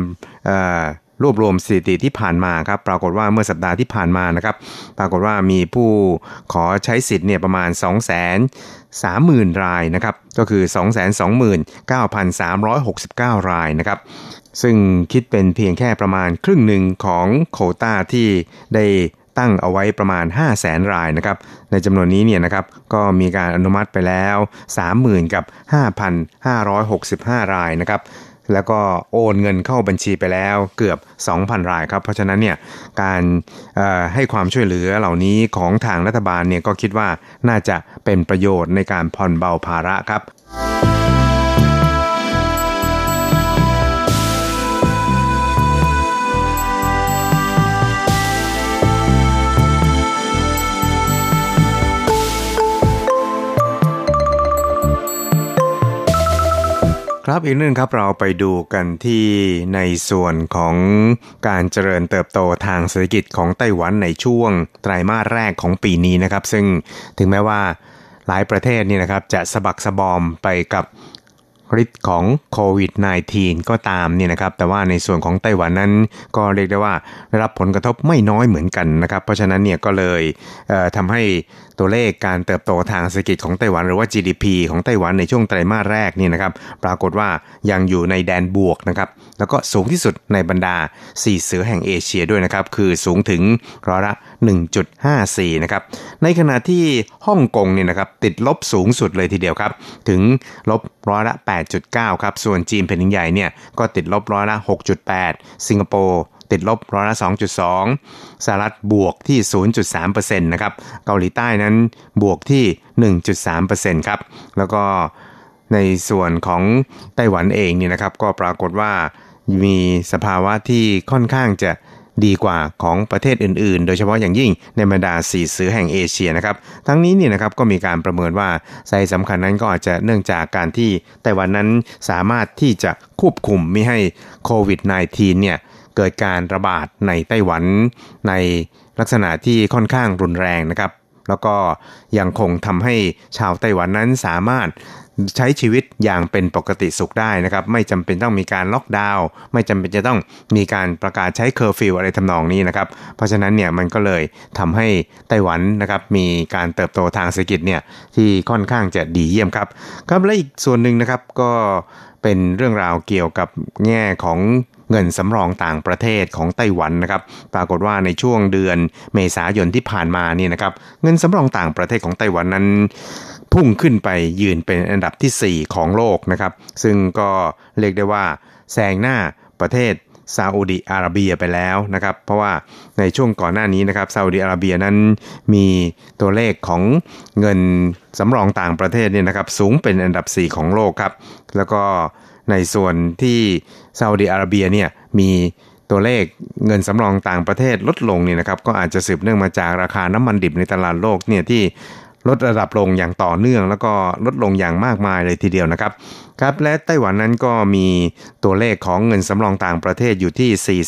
รวบรวมสถิติที่ผ่านมาครับปรากฏว่าเมื่อสัปดาห์ที่ผ่านมานะครับ ปรากฏว่ามีผู้ขอใช้สิทธิ์เนี่ยประมาณ 2 0 0 0 0 30,000 รายนะครับ ก็คือ 229,369 รายนะครับ ซึ่งคิดเป็นเพียงแค่ประมาณครึ่งหนึ่งของโคต้าที่ได้ตั้งเอาไว้ประมาณ 5 0 0แสนรายนะครับ ในจำนวนนี้เนี่ยนะครับ ก็มีการอนุมัติไปแล้ว 30,000 กับ 5,565 รายนะครับ แล้วก็โอนเงินเข้าบัญชีไปแล้วเกือบ 2,000 รายครับ เพราะฉะนั้นเนี่ยการให้ความช่วยเหลือเหล่านี้ของทางรัฐบาลเนี่ยก็คิดว่าน่าจะเป็นประโยชน์ในการผ่อนเบาภาระครับ ครับอีกนึงครับเราไปดูกันที่ในส่วนของการเจริญเติบโตทางเศรษฐกิจของไต้หวันในช่วงไตรมาสแรกของปีนี้นะครับ ซึ่งถึงแม้ว่าหลายประเทศนี่นะครับจะสะบักสะบอมไปกับฤทธิ์ของโควิด -19 ก็ตามเนี่ยนะครับ แต่ว่าในส่วนของไต้หวันนั้นก็เรียกได้ว่าได้รับผลกระทบไม่น้อยเหมือนกันนะครับ เพราะฉะนั้นเนี่ยก็เลยเทำให้ตัวเลขการเติบโตทางเศรษฐกิจของไต้หวันหรือว่า GDP ของไต้หวันในช่วงไตรมาสแรกนี่นะครับปรากฏว่ายังอยู่ในแดนบวกนะครับแล้วก็สูงที่สุดในบรรดา 4 เสือแห่งเอเชียด้วยนะครับคือสูงถึงร้อยละ 1.54 นะครับในขณะที่ฮ่องกงเนี่ยนะครับติดลบสูงสุดเลยทีเดียวครับถึงลบร้อยละ 8.9 ครับส่วนจีนแผ่นดินใหญ่เนี่ยก็ติดลบร้อยละ 6.8 สิงคโปร์ ติดลบร้อยละ 2.2 สหรัฐบวกที่ 0.3%นะครับ เกาหลีใต้นั้นบวกที่ 1.3%ครับ แล้วก็ในส่วนของไต้หวันเองเนี่ยนะครับ ก็ปรากฏว่ามีสภาวะที่ค่อนข้างจะดีกว่าของประเทศอื่นๆ โดยเฉพาะอย่างยิ่งในบรรดาสีเสือแห่งเอเชียนะครับ ทั้งนี้นี่นะครับก็มีการประเมินว่าสาเหตุสำคัญนั้นก็อาจจะเนื่องจากการที่ไต้หวันนั้นสามารถที่จะควบคุมไม่ให้โควิด -19 เนี่ย เกิดการระบาดในไต้หวันในลักษณะที่ค่อนข้างรุนแรงนะครับ แล้วก็ยังคงทำให้ชาวไต้หวันนั้นสามารถใช้ชีวิตอย่างเป็นปกติสุขได้นะครับ ไม่จำเป็นต้องมีการล็อกดาวน์ไม่จำเป็นจะต้องมีการประกาศใช้เคอร์ฟิวอะไรทำนองนี้นะครับ เพราะฉะนั้นเนี่ยมันก็เลยทำให้ไต้หวันนะครับมีการเติบโตทางเศรษฐกิจเนี่ยที่ค่อนข้างจะดีเยี่ยมครับครับและอีกส่วนหนึ่งนะครับก็เป็นเรื่องราวเกี่ยวกับแง่ของ เงินสำรองต่างประเทศของไต้หวันนะครับปรากฏว่าในช่วงเดือนเมษายนที่ผ่านมานี่นะครับเงินสำรองต่างประเทศของไต้หวันนั้นพุ่งขึ้นไปยืนเป็นอันดับที่ 4 ของโลกนะครับ ซึ่งก็เรียกได้ว่าแซงหน้าประเทศซาอุดิอาระเบียไปแล้วนะครับ เพราะว่าในช่วงก่อนหน้านี้นะครับซาอุดิอาระเบียนั้นมีตัวเลขของเงินสำรองต่างประเทศเนี่ยนะครับ สูงเป็นอันดับ 4 ของโลกครับ แล้วก็ ในส่วนที่ซาอุดิอาระเบียเนี่ยมีตัวเลขเงินสำรองต่างประเทศลดลงเนี่ยนะครับก็อาจจะสืบเนื่องมาจากราคาน้ำมันดิบในตลาดโลกเนี่ยที่ลดระดับลงอย่างต่อเนื่อง แล้วก็ลดลงอย่างมากมายเลยทีเดียวนะครับครับและไต้หวันนั้นก็มีตัวเลขของเงินสำรองต่างประเทศอยู่ที่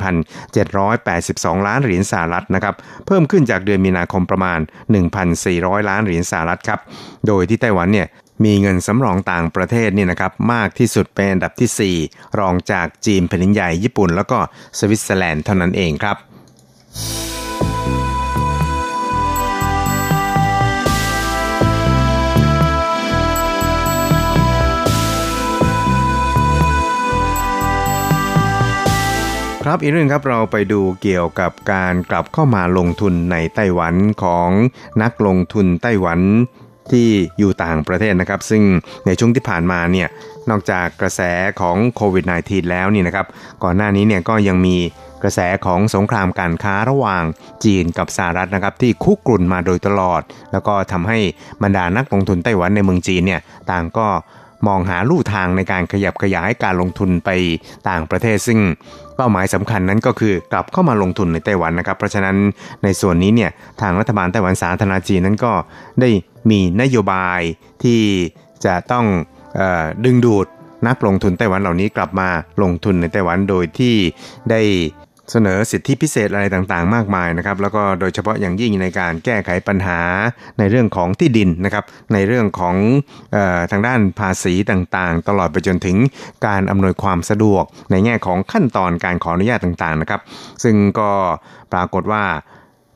481,782 ล้านเหรียญสหรัฐนะครับเพิ่มขึ้นจากเดือนมีนาคมประมาณ 1,400 ล้านเหรียญสหรัฐครับโดยที่ไต้หวันเนี่ย มีเงินสำรองต่างประเทศนี่นะครับมากที่สุดเป็นอันดับที่ 4 รองจากจีนแผ่นดินใหญ่ญี่ปุ่น แล้วก็สวิตเซอร์แลนด์เท่านั้นเองครับครับอีกเรื่องครับเราไปดูเกี่ยวกับการกลับเข้ามาลงทุนในไต้หวันของนักลงทุนไต้หวัน ที่อยู่ต่างประเทศนะครับ ซึ่งในช่วงที่ผ่านมาเนี่ยนอกจากกระแสของโควิด -19 แล้วนี่นะครับ ก่อนหน้านี้เนี่ยก็ยังมีกระแสของสงครามการค้าระหว่างจีนกับสหรัฐนะครับที่คุกรุ่นมาโดยตลอด แล้วก็ทำให้บรรดานักลงทุนไต้หวันในเมืองจีนเนี่ยต่างก็มองหาลู่ทางในการขยับขยายการลงทุนไปต่างประเทศซึ่ง เป้าหมายสำคัญนั้นก็คือกลับเข้ามาลงทุนในไต้หวันนะครับ เพราะฉะนั้นในส่วนนี้เนี่ยทางรัฐบาลไต้หวันสาธารณจีนนั้นก็ได้มีนโยบายที่จะต้องออดึงดูดนักลงทุนไต้หวันเหล่านี้กลับมาลงทุนในไต้หวันโดยที่ได้ เสนอสิทธิพิเศษอะไรต่างๆ มากมายนะครับ แล้วก็โดยเฉพาะอย่างยิ่งในการแก้ไขปัญหาในเรื่องของที่ดินนะครับ ในเรื่องของออทางด้านภาษีต่างๆ ตลอดไปจนถึงการอำนวยความสะดวก ในแง่ของขั้นตอนการขออนุญาตต่างๆนะครับ ซึ่งก็ปรากฏว่า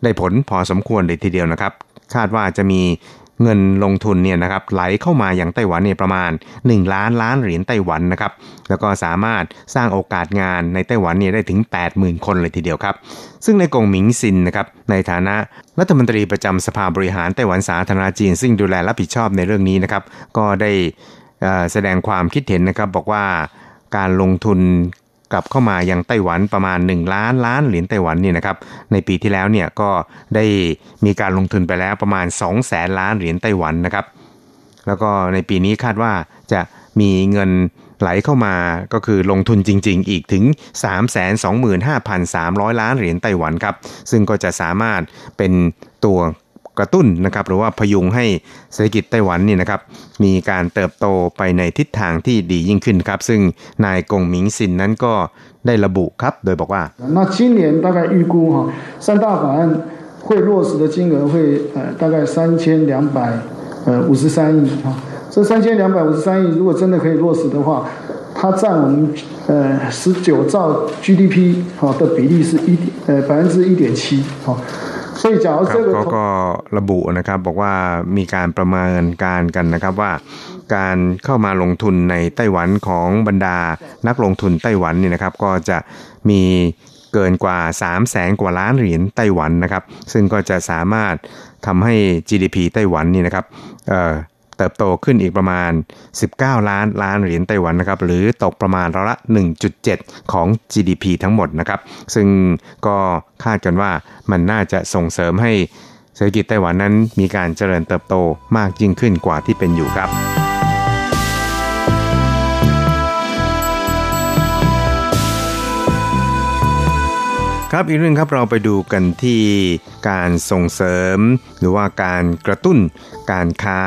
ได้ผลพอสมควรเลยทีเดียวนะครับ คาดว่าจะมี เงินลงทุนเนี่ยนะครับไหลเข้ามาอย่างไต้หวันเนี่ยประมาณ 1 ล้านล้านเหรียญไต้หวันนะครับแล้วก็สามารถสร้างโอกาสงานในไต้หวันเนี่ยได้ถึง 80,000 คนเลยทีเดียวครับ ซึ่งในกงหมิงซินนะครับในฐานะรัฐมนตรีประจำสภาบริหารไต้หวันสาธารณจีน ซึ่งดูแลรับผิดชอบในเรื่องนี้นะครับก็ได้แสดงความคิดเห็นนะครับบอกว่าการลงทุน กลับเข้ามายังไต้หวันประมาณ 1 ล้านล้านเหรียญไต้หวันเนี่ยนะครับในปีที่แล้วเนี่ยก็ได้มีการลงทุนไปแล้วประมาณ2แสนล้านเหรียญไต้หวันนะครับ แล้วก็ในปีนี้คาดว่าจะมีเงินไหลเข้ามาก็คือลงทุนจริง ๆ อีกถึง 325,300 ล้านเหรียญไต้หวันครับ ซึ่งก็จะสามารถเป็นตัว กระตุ้นนะครับ หรือว่าพยุงให้เศรษฐกิจไต้หวันนี่นะครับ มีการเติบโตไปในทิศทางที่ดียิ่งขึ้นครับ ซึ่งนายกงหมิงซินนั้นก็ได้ระบุครับ โดยบอกว่า 那今年大概预估哈，三大法案会落实的金额会呃大概三千两百呃五十三亿哈。这三千两百五十三亿如果真的可以落实的话，它占我们呃十九兆 GDP 好的比例是一呃百分之一点七好。 เขาก็ระบุนะครับบอกว่ามีการประเมินการกันนะครับว่า การเข้ามาลงทุนในไต้หวันของบรรดานักลงทุนไต้หวันนี่นะครับ ก็จะมีเกินกว่า 3 0 0แสนกว่าล้านเหรียญไต้หวันนะครับ ซึ่งก็จะสามารถทำให้ GDP ไต้หวันนี่นะครับ เติบโตขึ้นอีกประมาณ 19 ล้านล้านเหรียญไต้หวันนะครับหรือตกประมาณร้อยละ 1.7 ของ GDP ทั้งหมดนะครับ ซึ่งก็คาดกันว่ามันน่าจะส่งเสริมให้เศรษฐกิจไต้หวันนั้นมีการเจริญเติบโตมากยิ่งขึ้นกว่าที่เป็นอยู่ครับ ครับอีกเรื่องครับเราไปดูกันที่การส่งเสริม หรือว่าการกระตุ้นการค้า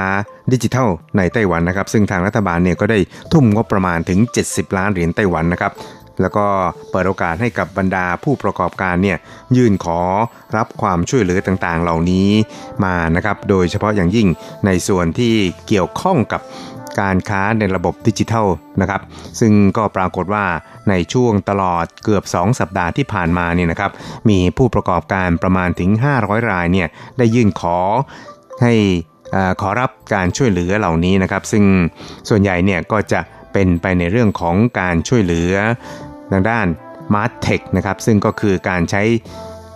ดิจิทัลในไต้หวันนะครับ ซึ่งทางรัฐบาลเนี่ยก็ได้ทุ่มงบประมาณถึง 70 ล้านเหรียญไต้หวันนะครับแล้วก็เปิดโอกาสให้กับบรรดาผู้ประกอบการเนี่ยยื่นขอรับความช่วยเหลือต่างๆ เหล่านี้มานะครับ โดยเฉพาะอย่างยิ่งในส่วนที่เกี่ยวข้องกับ การค้าในระบบดิจิทัลนะครับซึ่งก็ปรากฏว่าในช่วงตลอดเกือบ 2 สัปดาห์ที่ผ่านมาเนี่ยนะครับมีผู้ประกอบการประมาณถึง 500 รายเนี่ยได้ยื่นขอให้อ่อขอรับการช่วยเหลือเหล่านี้นะครับ ซึ่งส่วนใหญ่เนี่ยก็จะเป็นไปในเรื่องของการช่วยเหลือทางด้าน m a r t e c h นะครับซึ่งก็คือการใช้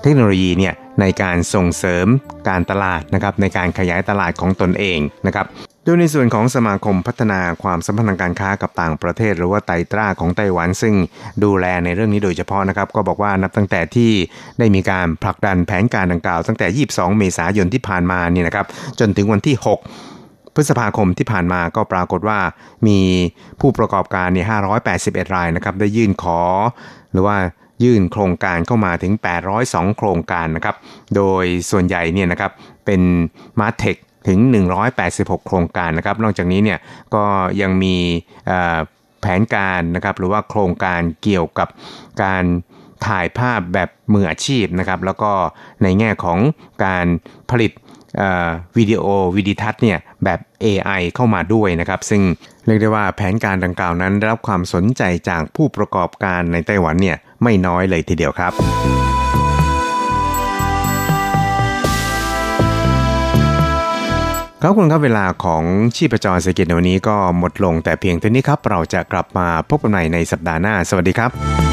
เทคโนโลยีเนี่ย ในการส่งเสริมการตลาดนะครับในการขยายตลาดของตนเองนะครับโดยในส่วนของสมาคมพัฒนาความสัมพันธ์การค้ากับต่างประเทศ หรือว่าไตตราของไต้หวัน ซึ่งดูแลในเรื่องนี้โดยเฉพาะนะครับ ก็บอกว่านับตั้งแต่ที่ได้มีการผลักดันแผนการดังกล่าว ตั้งแต่ 22 เมษายนที่ผ่านมานี่นะครับ จนถึงวันที่ 6พฤษภาคมที่ผ่านมาก็ปรากฏว่ามีผู้ประกอบการเนี่ย581 รายนะครับ ได้ยื่นขอ หรือว่า ยื่นโครงการเข้ามาถึง 802 โครงการนะครับ โดยส่วนใหญ่เนี่ยนะครับเป็นมาเทคถึง 186 โครงการนะครับ นอกจากนี้เนี่ยก็ยังมีแผนการนะครับหรือว่าโครงการเกี่ยวกับการถ่ายภาพแบบมืออาชีพนะครับ แล้วก็ในแง่ของการผลิตวิดีโอวิดีทัศน์เนี่ยแบบ AI เข้ามาด้วยนะครับ ซึ่งเรียกได้ว่าแผนการดังกล่าวนั้นได้รับความสนใจจากผู้ประกอบการในไต้หวันเนี่ย ไม่น้อยเลยทีเดียวครับครับคุณครับเวลาของชีพจรเศรษฐกิจในวันนี้ก็หมดลงแต่เพียงเท่านี้ครับ เราจะกลับมาพบกันใหม่ในสัปดาห์หน้า สวัสดีครับ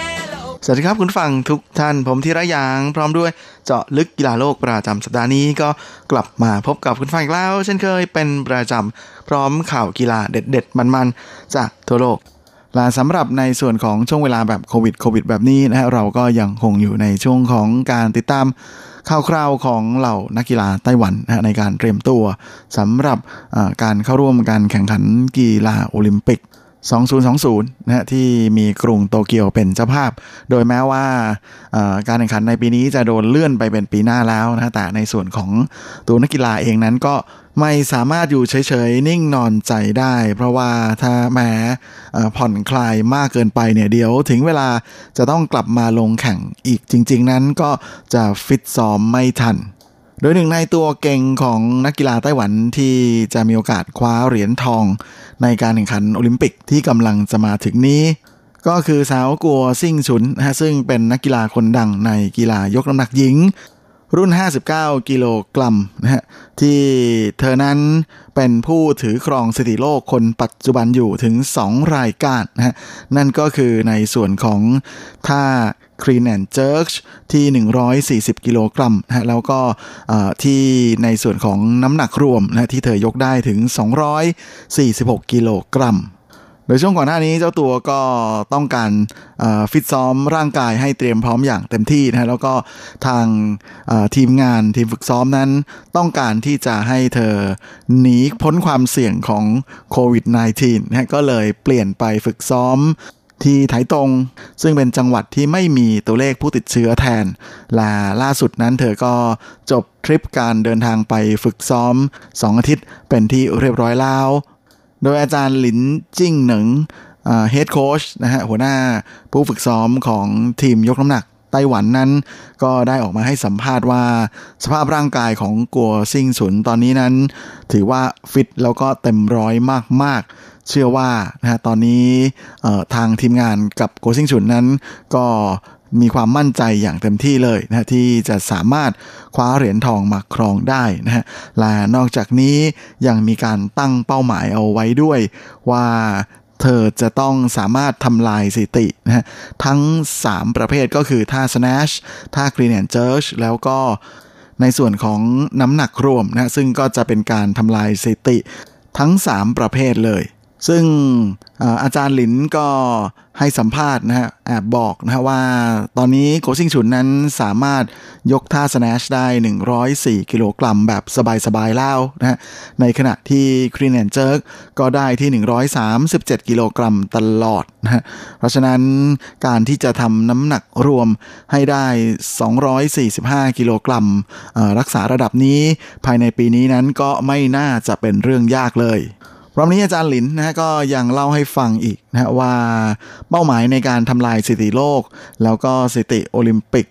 สวัสดีครับคุณฟังทุกท่านผมธีระยาง พร้อมด้วยเจาะลึกกีฬาโลกประจำสัปดาห์นี้ก็กลับมาพบกับคุณฟังอีกแล้ว เช่นเคยเป็นประจำพร้อมข่าวกีฬาเด็ด ๆ มันๆ จากทั่วโลกและสำหรับในส่วนของช่วงเวลาแบบโควิดโควิดแบบนี้นะฮะเราก็ยังคงอยู่ในช่วงของการติดตามข่าวคราวของเหล่านักกีฬาไต้หวันนะในการเตรียมตัวสำหรับการเข้าร่วมการแข่งขันกีฬาโอลิมปิก 2020 นะฮะที่มีกรุงโตเกียวเป็นเจ้าภาพ โดยแม้ว่าการแข่งขันในปีนี้จะโดนเลื่อนไปเป็นปีหน้าแล้วนะแต่ในส่วนของตัวนักกีฬาเองนั้นก็ไม่สามารถอยู่เฉยๆ นิ่งนอนใจได้ เพราะว่าถ้าแม้ผ่อนคลายมากเกินไปเนี่ยเดี๋ยวถึงเวลาจะต้องกลับมาลงแข่งอีกจริง ๆ นั้นก็จะฟิตซ้อมไม่ทัน โดยหนึ่งในตัวเก่งของนักกีฬาไต้หวันที่จะมีโอกาสคว้าเหรียญทอง ในการแข่งขันโอลิมปิกที่กำลังจะมาถึงนี้ ก็คือสาวกัวซิ่งฉุนนะซึ่งเป็นนักกีฬาคนดังในกีฬายกน้ำหนักหญิง รุ่น 59 กิโลกรัมนะฮะที่เธอนั้นเป็นผู้ถือครองสถิติโลกคนปัจจุบันอยู่ถึง 2 รายการนะฮะนั่นก็คือในส่วนของท่า clean and jerk ที่ 140 กิโลกรัมนะฮะแล้วก็ที่ในส่วนของน้ำหนักรวมนะที่เธอยกได้ถึง 246 กิโลกรัมโดยช่วงก่อนหน้านี้เจ้าตัวก็ต้องการฟิตซ้อมร่างกายให้เตรียมพร้อมอย่างเต็มที่นะแล้วก็ทางทีมงานทีมฝึกซ้อมนั้น ต้องการที่จะให้เธอหนีพ้นความเสี่ยงของโควิด -19 นะก็เลยเปลี่ยนไปฝึกซ้อม ที่ไถตรงซึ่งเป็นจังหวัดที่ไม่มีตัวเลขผู้ติดเชื้อแทนและล่าสุดนั้นเธอก็จบทริปการเดินทางไปฝึกซ้อม 2 อาทิตย์เป็นที่เรียบร้อยแล้ว โดยอาจารย์หลินจิ้งหนึ่งเฮดโค้ชนะฮะหัวหน้าผู้ฝึกซ้อมของทีมยกน้ำหนักไต้หวันนั้นก็ได้ออกมาให้สัมภาษณ์ว่า สภาพร่างกายของกัวซิงสุนตอนนี้นั้น ถือว่าฟิตแล้วก็เต็มร้อยมากๆ เชื่อว่านะฮะตอนนี้ทางทีมงานกับกัวซิงสุนนั้นก็มีความมั่นใจอย่างเต็มที่เลยนะที่จะสามารถคว้าเหรียญทองมาครองได้นะฮะและนอกจากนี้ยังมีการตั้งเป้าหมายเอาไว้ด้วยว่าเธอจะต้องสามารถทำลายสถิตินะฮะทั้ง 3 ประเภทก็คือท่า snatch ท่า clean and jerk แล้วก็ในส่วนของน้ำหนักรวมนะซึ่งก็จะเป็นการทำลายสถิติทั้ง 3 ประเภทเลย ซึ่งอาจารย์หลินก็ให้สัมภาษณ์นะฮะแอบบอกนะฮะว่าตอนนี้โคชิงฉุนนั้นสามารถยกท่า snatch ได้ 104 กิโลกรัมแบบสบายๆแล้วนะฮะในขณะที่ clean and jerkก็ได้ที่ 137 กิโลกรัมตลอดนะฮะเพราะฉะนั้นการที่จะทำน้ำหนักรวมให้ได้ 245 กิโลกรัมรักษาระดับนี้ภายในปีนี้นั้นก็ไม่น่าจะเป็นเรื่องยากเลย รอบนี้อาจารย์หลินนะก็ยังเล่าให้ฟังอีกนะว่าเป้าหมายในการทำลายสถิติโลก แล้วก็สถิติโอลิมปิก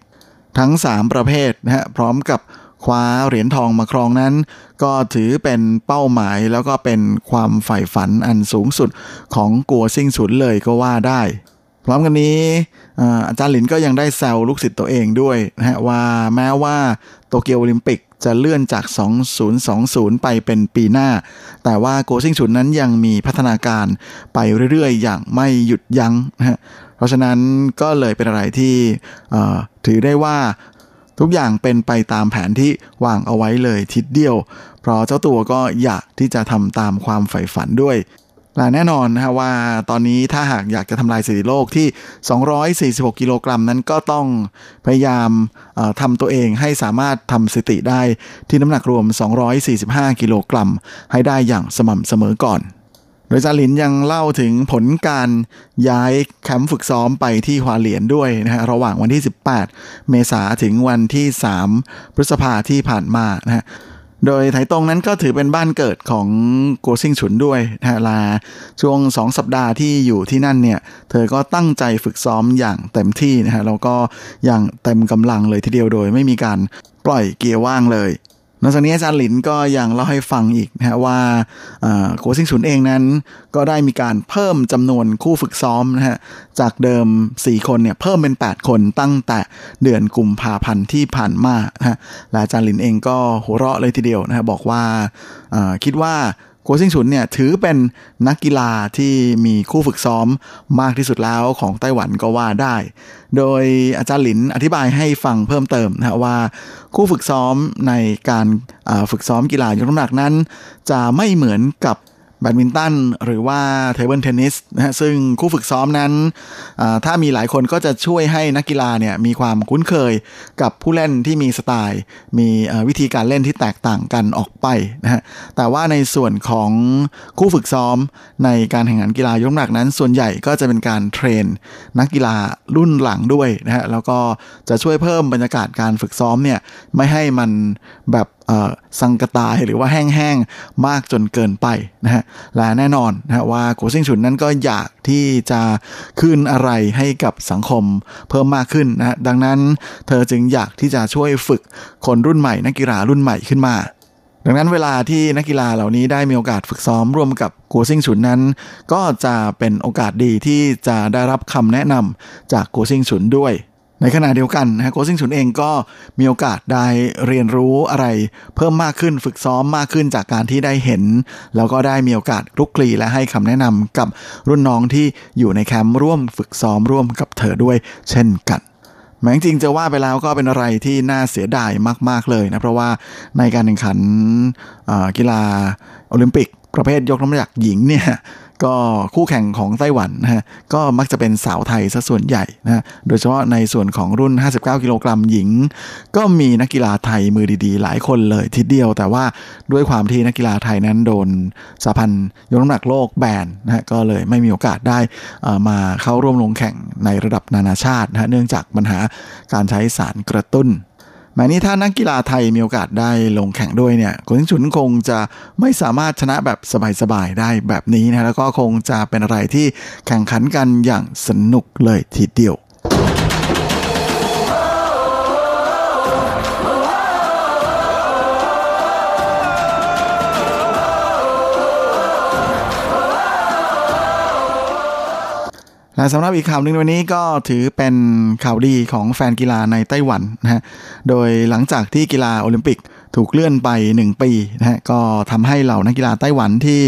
ทั้ง 3 ประเภทนะฮะพร้อมกับคว้าเหรียญทองมาครองนั้น ก็ถือเป็นเป้าหมายแล้วก็เป็นความใฝ่ฝันอันสูงสุดของกัวซิงสุนเลยก็ว่าได้ พร้อมกันนี้อาจารย์หลินก็ยังได้แซวลูกศิษย์ตัวเองด้วยนะฮะว่าแม้ว่าโตเกียวโอลิมปิก จะเลื่อนจาก 2020 ไปเป็นปีหน้า แต่ว่าโกซิงชุนนั้นยังมีพัฒนาการไปเรื่อยๆ อย่างไม่หยุดยัง้งนะฮะเพราะฉะนั้นก็เลยเป็นอะไรที่ถือได้ว่าทุกอย่างเป็นไปตามแผนที่วางเอาไว้เลยทิศเดียว เพราะเจ้าตัวก็อยากที่จะทำตามความใฝ่ฝันด้วย และแน่นอนนะฮะว่าตอนนี้ถ้าหากอยากจะทำลายสถิติโลกที่ 246 กิโลกรัมนั้นก็ต้องพยายามทำตัวเองให้สามารถทำสถิติได้ที่น้ำหนักรวม 245 กิโลกรัมให้ได้อย่างสม่ำเสมอก่อนโดยจาลินยังเล่าถึงผลการย้ายแคมป์ฝึกซ้อมไปที่ฮวาเหลียนด้วยนะฮะระหว่างวันที่ 18 เมษาถึงวันที่ 3 พฤษภาที่ผ่านมานะฮะ โดยไถตรงนั้นก็ถือเป็นบ้านเกิดของโกซิงฉุนด้วยนะลาช่วงสองสัปดาห์ที่อยู่ที่นั่นเนี่ย เธอก็ตั้งใจฝึกซ้อมอย่างเต็มที่นะฮะแล้วก็อย่างเต็มกำลังเลยทีเดียวโดยไม่มีการปล่อยเกียร์ว่างเลย นอกจากนี้อาจารย์หลินก็ยังเล่าให้ฟังอีกนะฮะว่าโคซิงฉุนเองนั้น ก็ได้มีการเพิ่มจำนวนคู่ฝึกซ้อมนะฮะจากเดิม 4 คนเนี่ยเพิ่มเป็น 8 คนตั้งแต่เดือนกุมภาพันธ์ที่ผ่านมานะฮะและอาจารย์หลินเองก็หัวเราะเลยทีเดียวนะฮะบอกว่าคิดว่า โกซิงฉุนเนี่ยถือเป็นนักกีฬาที่มีคู่ฝึกซ้อมมากที่สุดแล้วของไต้หวันก็ว่าได้ โดยอาจารย์หลินอธิบายให้ฟังเพิ่มเติมนะว่า คู่ฝึกซ้อมในการฝึกซ้อมกีฬายกน้ำหนักนั้น จะไม่เหมือนกับ แบดมินตันหรือว่า table tennis นะฮะซึ่งคู่ฝึกซ้อมนั้น ถ้ามีหลายคนก็จะช่วยให้นักกีฬาเนี่ยมีความคุ้นเคยกับผู้เล่นที่มีสไตล์ มีวิธีการเล่นที่แตกต่างกันออกไปนะฮะแต่ว่าในส่วนของคู่ฝึกซ้อมในการแข่งขันกีฬายกน้ำหนักนั้น ส่วนใหญ่ก็จะเป็นการ train นักกีฬารุ่นหลังด้วยนะฮะแล้วก็จะช่วยเพิ่มบรรยากาศการฝึกซ้อมเนี่ยไม่ให้มันแบบ สังกตายหรือว่าแห้งๆ มากจนเกินไปนะฮะและแน่นอนนะว่าโกซิงฉุนนั้นก็อยากที่จะคืนอะไรให้กับสังคมเพิ่มมากขึ้นนะดังนั้นเธอจึงอยากที่จะช่วยฝึกคนรุ่นใหม่ นักกีฬารุ่นใหม่ขึ้นมาดังนั้นเวลาที่นักกีฬาเหล่านี้ได้มีโอกาสฝึกซ้อมร่วมกับกัวซิงฉุนนั้น ก็จะเป็นโอกาสดีที่จะได้รับคำแนะนำจากกัวซิงฉุนด้วย ในขณะเดียวกันนะโคซิงฉุนเองก็มีโอกาสได้เรียนรู้อะไร เพิ่มมากขึ้นฝึกซ้อมมากขึ้นจากการที่ได้เห็น แล้วก็ได้มีโอกาสลุกคลีและให้คำแนะนำกับรุ่นน้องที่อยู่ในแคมป์ร่วมฝึกซ้อมร่วมกับเธอด้วยเช่นกันแม้จริงจะว่าไปแล้วก็เป็นอะไรที่น่าเสียดายมาก ๆ เลยนะ เพราะว่าในการแข่งขันกีฬาโอลิมปิก ประเภทยกน้ำหนักหญิงเนี่ย ก็คู่แข่งของไต้หวันนะฮะก็มักจะเป็นสาวไทยซะส่วนใหญ่นะโดยเฉพาะในส่วนของรุ่น 59 กิโลกรัมหญิง ก็มีนักกีฬาไทยมือดีๆ หลายคนเลยทีเดียว แต่ว่าด้วยความที่นักกีฬาไทยนั้นโดนสาพันธ์ยกน้ำหนักโลกแบนนะฮะก็เลยไม่มีโอกาสได้มาเข้าร่วมลงแข่งในระดับนานาชาตินะเนื่องจากปัญหาการใช้สารกระตุ้น แม้นี้ถ้านักกีฬาไทยมีโอกาสได้ลงแข่งด้วยเนี่ยคนชุนคงจะไม่สามารถชนะแบบสบายๆได้แบบนี้นะแล้วก็คงจะเป็นอะไรที่แข่งขันกันอย่างสนุกเลยทีเดียว นะสำหรับอีกข่าวหนึ่งวันนี้ก็ถือเป็นข่าวดีของแฟนกีฬาในไต้หวันนะฮะ โดยหลังจากที่กีฬาโอลิมปิก ถูกเลื่อนไป 1 ปีนะฮะก็ทำให้เหล่านักกีฬาไต้หวันที่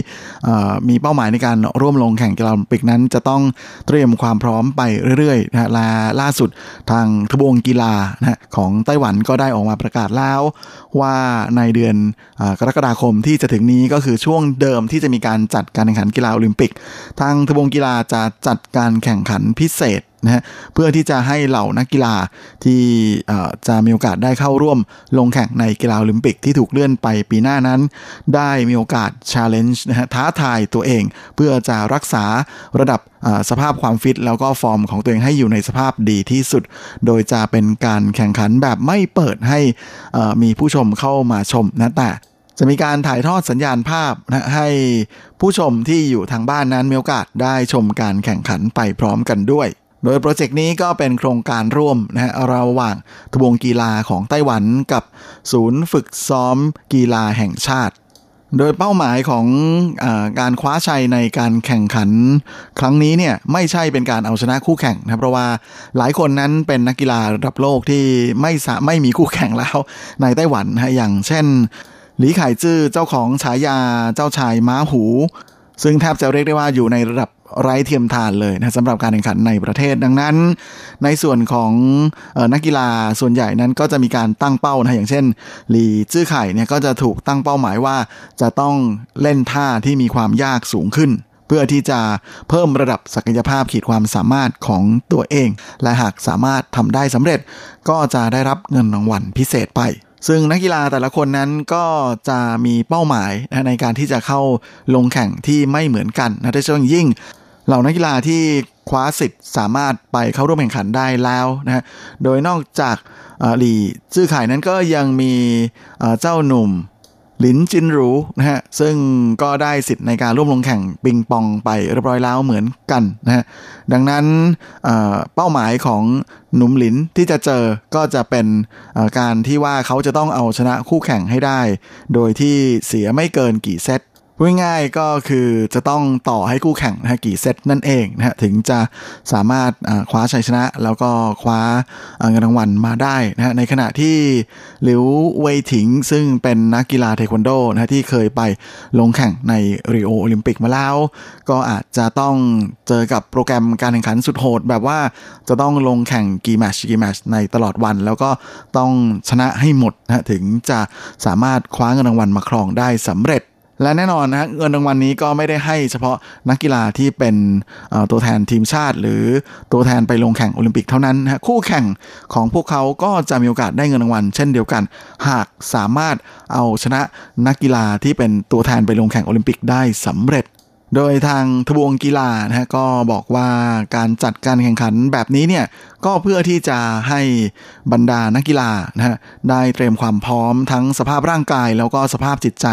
มีเป้าหมายในการร่วมลงแข่งกีฬาโอลิมปิกนั้น จะต้องเตรียมความพร้อมไปเรื่อยๆนะฮะและล่าสุดทางทบวงกีฬานะฮะของไต้หวันก็ได้ออกมาประกาศแล้ว ว่าในเดือนกรกฎาคมที่จะถึงนี้ก็คือช่วงเดิมที่จะมีการจัดการแข่งขันกีฬาโอลิมปิก ทางทบวงกีฬาจะจัดการแข่งขันพิเศษ นะฮะเพื่อที่จะให้เหล่านักกีฬาที่จะมีโอกาสได้เข้าร่วมลงแข่งในกีฬาโอลิมปิกที่ถูกเลื่อนไปปีหน้านั้น ได้มีโอกาส challenge นะฮะท้าทายตัวเอง เพื่อจะรักษาระดับสภาพความฟิต แล้วก็ฟอร์มของตัวเองให้อยู่ในสภาพดีที่สุด โดยจะเป็นการแข่งขันแบบไม่เปิดให้มีผู้ชมเข้ามาชมนะแต่จะมีการถ่ายทอดสัญญาณภาพนะให้ผู้ชมที่อยู่ทางบ้านนั้นมีโอกาสได้ชมการแข่งขันไปพร้อมกันด้วย โดยโปรเจกต์นี้ก็เป็นโครงการร่วมนะฮะระหว่างทบวงกีฬาของไต้หวันกับศูนย์ฝึกซ้อมกีฬาแห่งชาติ โดยเป้าหมายของอการคว้าชัยในการแข่งขัน ครั้งนี้เนี่ยไม่ใช่เป็นการเอาชนะคู่แข่งนะเพราะว่าหลายคนนั้นเป็นนักกีฬาระดับโลกที่ไม่ไม่มีคู่แข่งแล้วในไต้หวันนะอย่างเช่นหลีไข่จื้อเจ้าของฉายาเจ้าชายม้าหู ซึ่งแทบจะเรียกได้ว่าอยู่ในระดับ ไร้เทียมทานเลยนะสำหรับการแข่งขันในประเทศดังนั้น ในส่วนของออนักกีฬาส่วนใหญ่นั้นก็จะมีการตั้งเป้านะอย่างเช่นหลีจื้อไข่เนี่ยก็จะถูกตั้งเป้าหมายว่า จะต้องเล่นท่าที่มีความยากสูงขึ้น เพื่อที่จะเพิ่มระดับศักยภาพขีดความสามารถของตัวเอง และหากสามารถทำได้สำเร็จ ก็จะได้รับเงินรางวัลพิเศษไปซึ่งนักกีฬาแต่ละคนนั้นก็จะมีเป้าหมายในการที่จะเข้าลงแข่งที่ไม่เหมือนกันนะโดยเฉพาะยิ่ง เหล่านักกีฬาที่คว้าสิทธิ์สามารถไปเข้าร่วมแข่งขันได้แล้วนะฮะ โดยนอกจากหลี่จื้อไข่นั้นก็ยังมีเจ้าหนุ่มหลินจินรูนะฮะ ซึ่งก็ได้สิทธิ์ในการร่วมลงแข่งปิงปองไปเรียบร้อยแล้วเหมือนกันนะฮะ ดังนั้นเป้าหมายของหนุ่มหลินที่จะเจอก็จะเป็นการที่ว่าเขาจะต้องเอาชนะคู่แข่งให้ได้ โดยที่เสียไม่เกินกี่เซต ง่ายก็คือจะต้องต่อให้คู่แข่งนะกี่เซตนั่นเองนะฮะถึงจะสามารถคว้าชัยชนะ แล้วก็คว้าเงินรางวัลมาได้นะฮะในขณะที่หลิวเว่ยถิงซึ่งเป็นนักกีฬาเทควันโดนะที่เคยไปลงแข่งในริโอโอลิมปิกมาแล้ว ก็อาจจะต้องเจอกับโปรแกรมการแข่งขันสุดโหด แบบว่าจะต้องลงแข่งกี่แมชกี่แมชในตลอดวัน แล้วก็ต้องชนะให้หมดนะถึงจะสามารถคว้าเงินรางวัลมาครองได้สำเร็จ และแน่นอนนะเงินรางวัลนนี้ก็ไม่ได้ให้เฉพาะนักกีฬาที่เป็นตัวแทนทีมชาติ หรือตัวแทนไปลงแข่งโอลิมปิกเท่านั้นนะคู่แข่งของพวกเขาก็จะมีโอกาสได้เงินรางวัล เช่นเดียวกัน หากสามารถเอาชนะนักกีฬาที่เป็นตัวแทนไปลงแข่งโอลิมปิกได้สำเร็จ โดยทางทบวงกีฬานะฮะก็บอกว่าการจัดการแข่งขันแบบนี้เนี่ยก็เพื่อที่จะให้บรรดานักกีฬานะฮะได้เตรียมความพร้อมทั้งสภาพร่างกาย แล้วก็สภาพจิตใจ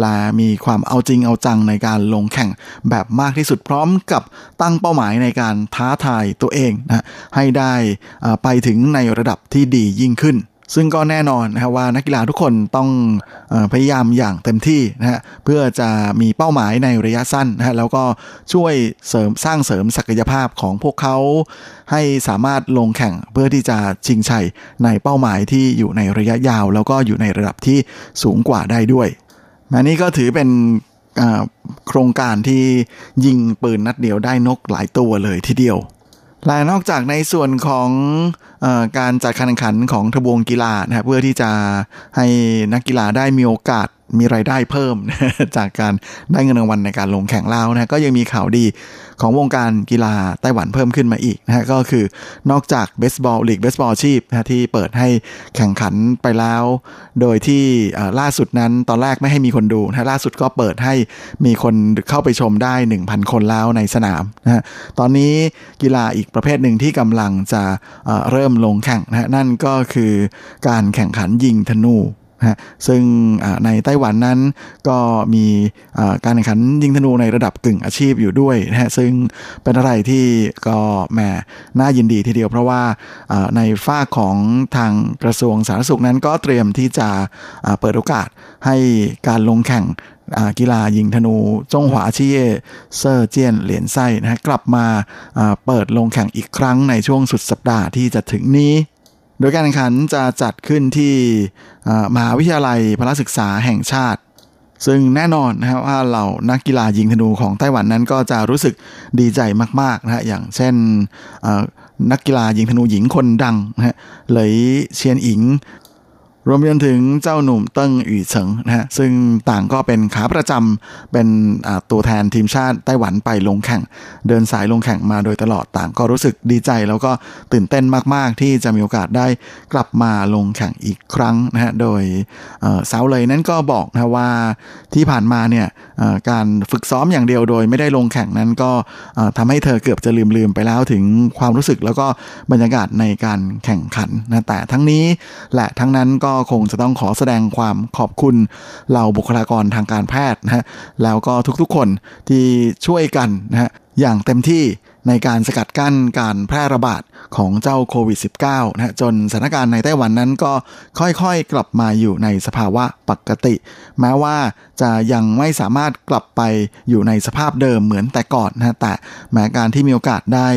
และมีความเอาจริงเอาจังในการลงแข่งแบบมากที่สุดพร้อมกับตั้งเป้าหมายในการท้าทายตัวเองนะให้ได้ไปถึงในระดับที่ดียิ่งขึ้น ซึ่งก็แน่นอนนะครับว่านักกีฬาทุกคนต้องอพยายามอย่างเต็มที่นะฮะเพื่อจะมีเป้าหมายในระยะสั้นนะฮะแล้วก็ช่วยเสริมสร้างเสริมศักยภาพของพวกเขา ให้สามารถลงแข่งเพื่อที่จะชิงชัยในเป้าหมายที่อยู่ในระยะยาว แล้วก็อยู่ในระดับที่สูงกว่าได้ด้วยอันนี้ก็ถือเป็นโครงการที่ยิงปืนนัดเดียวได้นกหลายตัวเลยทีเดียว และนอกจากในส่วนของอการจัดการแข่งขันของทบวงกีฬานะครับเพื่อที่จะให้นักกีฬาได้มีโอกาสมีไรายได้เพิ่ม จากการได้เงินรางวัลในการลงแข่งแล้วนะก็ยังมีข่าวดีของวงการกีฬาไต้หวันเพิ่มขึ้นมาอีกนะก็คือนอกจากเบสบอลลีกเบสบอลชีพนะที่เปิดให้แข่งขันไปแล้ว โดยที่ล่าสุดนั้นตอนแรกไม่ให้มีคนดูนะล่าสุดก็เปิดให้มีคนเข้าไปชมได้ 1,000 คนแล้วในสนามนะตอนนี้กีฬาอีกประเภทหนึ่งที่กำลังจะเริ่มลงแข่งนะนั่นก็คือการแข่งขันยิงธนูะซึ่งในไต้หวันนั้นก็มีการแข่งขันยิงธนูในระดับกึ่งอาชีพอยู่ด้วยนะฮะซึ่งเป็นอะไรที่ก็แหมน่ายินดีทีเดียว เพราะว่าในฝ้าของทางกระทรวงสาธารณสุขนั้นก็เตรียมที่จะเปิดโอกาสให้การลงแข่งกีฬายิงธนูจงหวาชีเยเซอร์เจียนเหรียญไส้นะกลับมาเปิดลงแข่งอีกครั้งในช่วงสุดสัปดาห์ที่จะถึงนี้ โดยการแข่งขันจะจัดขึ้นที่มหาวิทยาลัยพละศึกษาแห่งชาติ ซึ่งแน่นอนนะครับว่าเหล่านักกีฬายิงธนูของไต้หวันนั้นก็จะรู้สึกดีใจมากๆนะฮะอย่างเช่นนักกีฬายิงธนูหญิงคนดังนะฮะ เหลยเชียนอิง รวมไปจนถึงเจ้าหนุ่มเติ้งอี่เฉิงนะฮะซึ่งต่างก็เป็นขาประจำเป็นตัวแทนทีมชาติไต้หวันไปลงแข่ง เดินสายลงแข่งมาโดยตลอดต่างก็รู้สึกดีใจ แล้วก็ตื่นเต้นมาก ๆ ที่จะมีโอกาสได้กลับมาลงแข่งอีกครั้งนะฮะโดยสาวเลยนั้นก็บอกนะว่าที่ผ่านมาเนี่ยการฝึกซ้อมอย่างเดียวโดยไม่ได้ลงแข่งนั้นก็ทำให้เธอเกือบจะลืมๆไปแล้วถึงความรู้สึกแล้วก็บรรยากาศในการแข่งขันนะแต่ทั้งนี้และทั้งนั้นก็คงจะต้องขอแสดงความขอบคุณเหล่าบุคลากรทางการแพทย์นะฮะแล้วก็ทุกๆคนที่ช่วยกันนะฮะอย่างเต็มที่ ในการสกัดกั้นการแพร่ระบาดของเจ้าโควิด -19 นะจนสถานการณ์ในไต้หวันนั้นก็ค่อยๆกลับมาอยู่ในสภาวะปกติ แม้ว่าจะยังไม่สามารถกลับไปอยู่ในสภาพเดิมเหมือนแต่ก่อนนะแต่แม้การที่มีโอกาสได้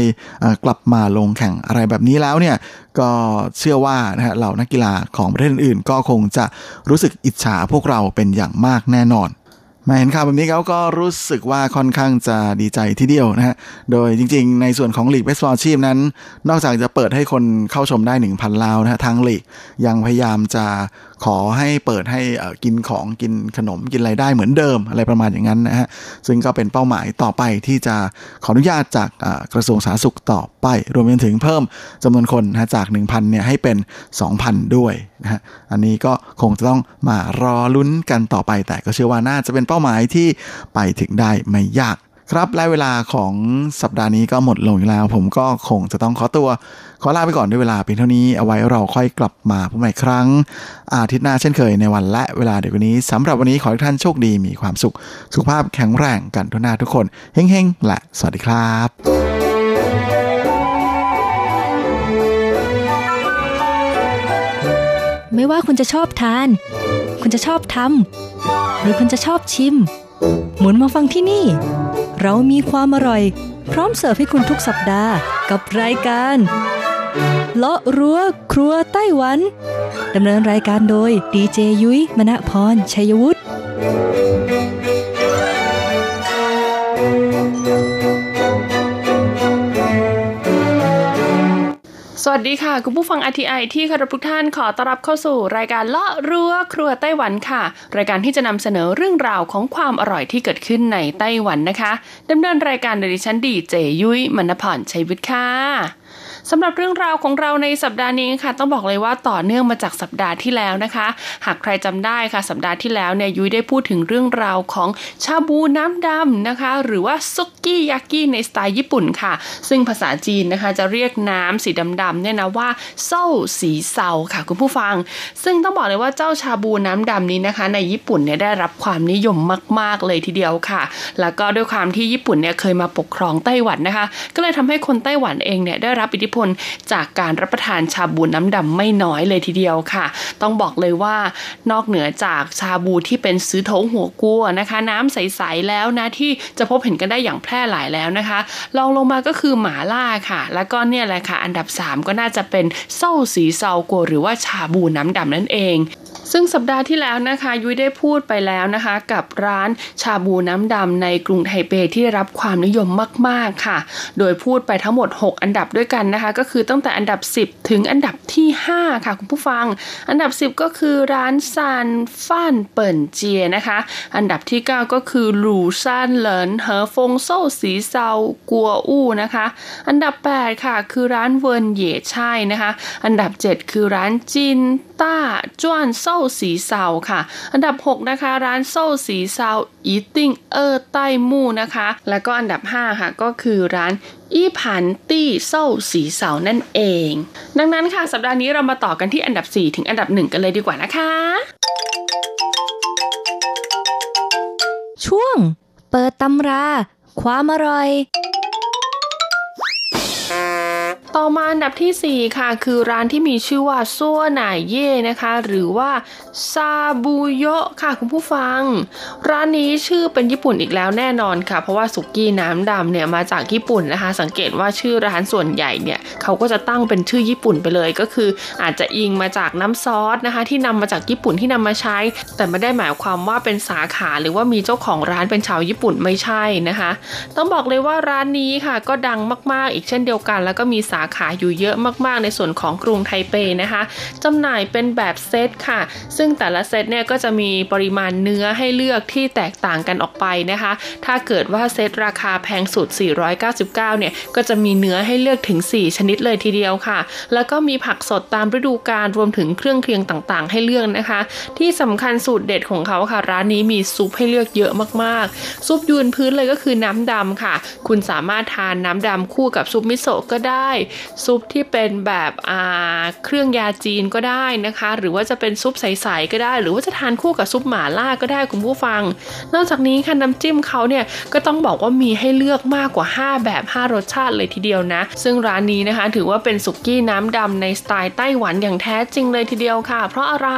กลับมาลงแข่งอะไรแบบนี้แล้วเนี่ยก็เชื่อว่านะฮะเหล่านักกีฬาของประเทศอื่นๆ ก็คงจะรู้สึกอิจฉาพวกเราเป็นอย่างมากแน่นอน มาเห็นข่าวแบบนี้เขาก็รู้สึกว่าค่อนข้างจะดีใจทีเดียวนะฮะ โดยจริงๆ ในส่วนของลีกเบสบอลชีพนั้น นอกจากจะเปิดให้คนเข้าชมได้ 1,000ลาวนะฮะทางลีกยังพยายามจะ ขอให้เปิดให้กินของกินขนมกินอะไรได้เหมือนเดิมอะไรประมาณอย่างนั้นนะฮะซึ่งก็เป็นเป้าหมายต่อไปที่จะขออนุญาตจากกระทรวงสาธารณสุขต่อไป รวมไปถึงเพิ่มจำนวนคนนะจาก 1,000เนี่ยให้เป็น 2,000 ด้วยนะฮะอันนี้ก็คงจะต้องมารอลุ้นกันต่อไป แต่ก็เชื่อว่าน่าจะเป็นเป้าหมายที่ไปถึงได้ไม่ยาก ครับและเวลาของสัปดาห์นี้ก็หมดลงอีกแล้ว ผมก็คงจะต้องขอตัว ขอลาไปก่อนด้วยเวลาเพียงเท่านี้เอาไว้เราค่อยกลับมาพบใหม่ครั้ง อาทิตย์หน้าเช่นเคยในวันและเวลาเดียวกันนี้สำหรับวันนี้ขอให้ท่านโชคดีมีความสุข สุขภาพแข็งแรงกันทุกหน้าทุกคนเฮ้งๆและสวัสดีครับไม่ว่าคุณจะชอบทาน คุณจะชอบทำ หรือคุณจะชอบชิม หมุนมาฟังที่นี่ เรามีความอร่อย พร้อมเสิร์ฟให้คุณทุกสัปดาห์ กับรายการเลาะรั้วครัวไต้หวันดำเนินรายการโดยดีเจยุ้ยมณพรชัยวุฒ วัสดีค่ะ คุณผู้ฟัง RTI ที่คารพทุกท่านขอต้อนรับเข้าสู่รายการเลาะรั้วครัวไต้หวันค่ะ รายการที่จะนำเสนอเรื่องราวของความอร่อยที่เกิดขึ้นในไต้หวันนะคะดำเนินรายการโดยดิฉันดีเจยุ้ยมณพรชัยวิทย์ค่ะ สำหรับเรื่องราวของเราในสัปดาห์นี้ค่ะ ต้องบอกเลยว่าต่อเนื่องมาจากสัปดาห์ที่แล้วนะคะ หากใครจำได้ค่ะ สัปดาห์ที่แล้วเนี่ยยุ้ยได้พูดถึงเรื่องราวของชาบูน้ำดำนะคะ หรือว่าซุกี้ยากิในสไตล์ญี่ปุ่นค่ะ ซึ่งภาษาจีนนะคะจะเรียกน้ำสีดำๆเนี่ยนะว่าเส้าสีเซาค่ะ คุณผู้ฟัง ซึ่งต้องบอกเลยว่าเจ้าชาบูน้ำดำนี้นะคะ ในญี่ปุ่นเนี่ยได้รับความนิยมมาก ๆเลยทีเดียวค่ะ แล้วก็ด้วยความที่ญี่ปุ่นเนี่ยเคยมาปกครองไต้หวันนะคะ ก็เลยทำให้คนไต้หวันเองเนี่ยได้รับอิทธิพลจากการรับประทานชาบูน้ำดำไม่น้อยเลยทีเดียวค่ะ ต้องบอกเลยว่านอกเหนือจากชาบูที่เป็นซื้อโถหัวกัวนะคะ น้ำใสๆแล้วนะที่จะพบเห็นกันได้อย่างแพร่หลายแล้วนะคะลองลงมาก็คือหมาล่าค่ะ แล้วก็เนี่ยแหละค่ะ อันดับ 3 ก็น่าจะเป็นเส้าสีเซากัวหรือว่าชาบูน้ำดำนั่นเองซึ่งสัปดาห์ที่แล้วนะคะยุ้ยได้พูดไปแล้วนะคะ กับร้านชาบูน้ำดำในกรุงไทเปที่ได้รับความนิยมมาก ๆค่ะ โดยพูดไปทั้งหมด 6 อันดับด้วยกันนะคะก็คือตั้งแต่อันดับ 10 ถึงอันดับที่ 5 ค่ะคุณผู้ฟัง อันดับ 10 ก็คือร้านซานฟ่านเปิ่นเจียนะคะ อันดับที่ 9 ก็คือหลูซานเหลินเหอฟงโซ่สีเซากัวอู้นะคะ อันดับ 8 ค่ะ คือร้านเวิร์นเย่ช่ายนะคะ อันดับ 7 คือร้านจินต้าจ้วนโซ่สีเซาค่ะ อันดับ 6 นะคะ ร้านโซ่สีเซาอีติ้งเออร์ใต้มู่นะคะ แล้วก็อันดับ 5 ค่ะ ก็คือร้าน อีผันตี้เศร้าสีเสานั่นเอง ดังนั้นค่ะสัปดาห์นี้เรามาต่อกันที่อันดับ 4 ถึงอันดับ 1 กันเลยดีกว่านะคะ ช่วง เปิดตำรา ความอร่อย มาอันดับทีสี่ 4 ค่ะ คือร้านที่มีชื่อว่าซัวหน่ายเย่นะคะ หรือว่าซาบูโยะค่ะคุณผู้ฟัง ร้านนี้ชื่อเป็นญี่ปุ่นอีกแล้วแน่นอนค่ะ เพราะว่าสุกี้น้ำดำเนี่ยมาจากญี่ปุ่นนะคะ สังเกตว่าชื่อร้านส่วนใหญ่เนี่ยเขาก็จะตั้งเป็นชื่อญี่ปุ่นไปเลย ก็คืออาจจะอิงมาจากน้ำซอสนะคะ ที่นำมาจากญี่ปุ่นที่นำมาใช้ แต่ไม่ได้หมายความว่าเป็นสาขาหรือว่ามีเจ้าของร้านเป็นชาวญี่ปุ่นไม่ใช่นะคะ ต้องบอกเลยว่าร้านนี้ค่ะก็ดังมากๆ อีกเช่นเดียวกัน แล้วก็มีสาขาอยู่เยอะมากๆ ในส่วนของกรุงไทเปนะคะจำหน่ายเป็นแบบเซตค่ะ ซึ่งแต่ละเซตเนี่ยก็จะมีปริมาณเนื้อให้เลือกที่แตกต่างกันออกไปนะคะ ถ้าเกิดว่าเซตราคาแพงสุด 499 เนี่ยก็จะมีเนื้อให้เลือกถึง 4 ชนิดเลยทีเดียวค่ะ แล้วก็มีผักสดตามฤดูกาลรวมถึงเครื่องเคียงต่างๆ ให้เลือกนะคะ ที่สำคัญสูตรเด็ดของเขาค่ะ ร้านนี้มีซุปให้เลือกเยอะมากๆ ซุปยืนพื้นเลยก็คือน้ำดำค่ะ คุณสามารถทานน้ำดำคู่กับซุปมิโซะก็ได้ซุปที่เป็นแบบอ่าเครื่องยาจีนก็ได้นะคะ หรือว่าจะเป็นซุปใสๆก็ได้ หรือว่าจะทานคู่กับซุปหม่าล่าก็ได้คุณผู้ฟัง นอกจากนี้ค่ะน้ำจิ้มเขาเนี่ยก็ต้องบอกว่ามีให้เลือกมากกว่า 5 แบบ 5 รสชาติเลยทีเดียวนะ ซึ่งร้านนี้นะคะ ถือว่าเป็นสุกี้น้ำดำในสไตล์ไต้หวันอย่างแท้จริงเลยทีเดียวค่ะ เพราะอะไร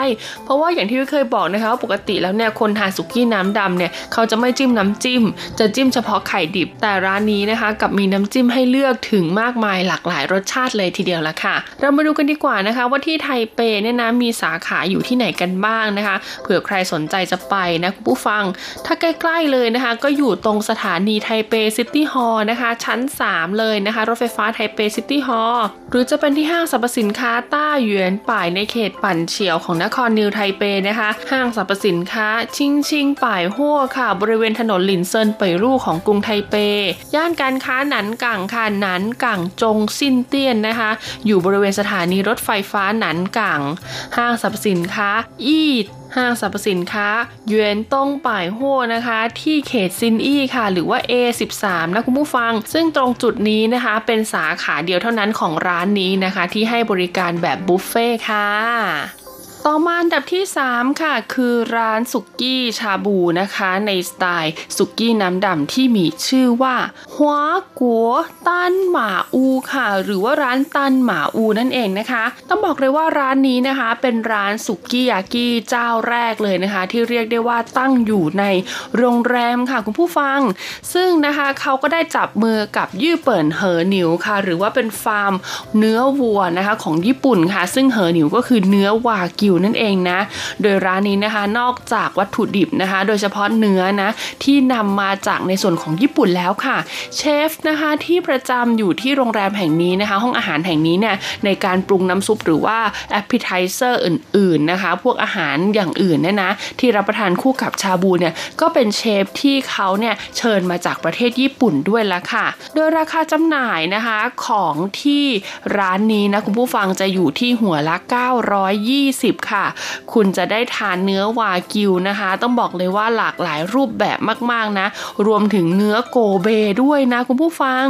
เพราะว่าอย่างที่เคยบอกนะคะว่าปกติแล้วเนี่ยคนทานสุกี้น้ำดำเนี่ยเขาจะไม่จิ้มน้ำจิ้ม จะจิ้มเฉพาะไข่ดิบ แต่ร้านนี้นะคะกลับมีน้ำจิ้มให้เลือกถึงมากมายหลากหลายรสชาติเลยทีเดียวละค่ะ เรามาดูกันดีกว่านะคะ ว่าที่ไทเปเนี่ยนะมีสาขาอยู่ที่ไหนกันบ้างนะคะ เผื่อใครสนใจจะไปนะคุณผู้ฟัง ถ้าใกล้ๆเลยนะคะ ก็อยู่ตรงสถานีไทเป City Hall นะคะ ชั้น 3 เลยนะคะ รถไฟฟ้าไทเป City Hall หรือจะเป็นที่ห้างสรรพสินค้าต้าหยวนป่ายในเขตปั่นเฉียวของนครนิวไทเปนะคะ ห้างสรรพสินค้าชิงชิงป่ายหัวค่ะ บริเวณถนนหลินเซินเป่ยลู่ของกรุงไทเป ย่านการค้าหนันกังค่ะหนันกังจงซินเตียนนะคะ อยู่บริเวณสถานีรถไฟฟ้าหนันกังห้างสรรพสินค้า อีห้างสรรพสินค้าเยวนต้งป่ายหัวนะคะ ที่เขตซินอี้ค่ะ หรือว่า A13 นะคุณผู้ฟัง ซึ่งตรงจุดนี้นะคะ เป็นสาขาเดียวเท่านั้นของร้านนี้นะคะ ที่ให้บริการแบบบุฟเฟ่ค่ะ ต่อมาอันดับที่ 3 ค่ะ คือร้านสุกี้ชาบูนะคะ ในสไตล์สุกี้น้ำดำที่มีชื่อว่าหัวกัวตันหมาอูค่ะ หรือว่าร้านตันหมาอูนั่นเองนะคะ ต้องบอกเลยว่าร้านนี้นะคะ เป็นร้านสุกี้ยากิเจ้าแรกเลยนะคะ ที่เรียกได้ว่าตั้งอยู่ในโรงแรมค่ะคุณผู้ฟัง ซึ่งนะคะเขาก็ได้จับมือกับยี่เปิ่นเหอหนิวค่ะ หรือว่าเป็นฟาร์มเนื้อวัวนะคะของญี่ปุ่นค่ะ ซึ่งเหอหนิวก็คือเนื้อวากิวนั่นเองนะ โดยร้านนี้นะคะนอกจากวัตถุดิบนะคะ โดยเฉพาะเนื้อนะที่นำมาจากในส่วนของญี่ปุ่นแล้วค่ะ เชฟนะคะที่ประจำอยู่ที่โรงแรมแห่งนี้นะคะ ห้องอาหารแห่งนี้เนี่ยในการปรุงน้ำซุปหรือว่า appetizer อื่นๆนะคะ พวกอาหารอย่างอื่นเนี่ยนะ ที่รับประทานคู่กับชาบูเนี่ยก็เป็นเชฟที่เขาเนี่ยเชิญมาจากประเทศญี่ปุ่นด้วยละค่ะ โดยราคาจำหน่ายนะคะของที่ร้านนี้นะคุณผู้ฟังจะอยู่ที่หัวละ 920ค่ะ คุณจะได้ทานเนื้อวากิวนะคะ ต้องบอกเลยว่าหลากหลายรูปแบบมากๆนะ รวมถึงเนื้อโกเบด้วยนะคุณผู้ฟัง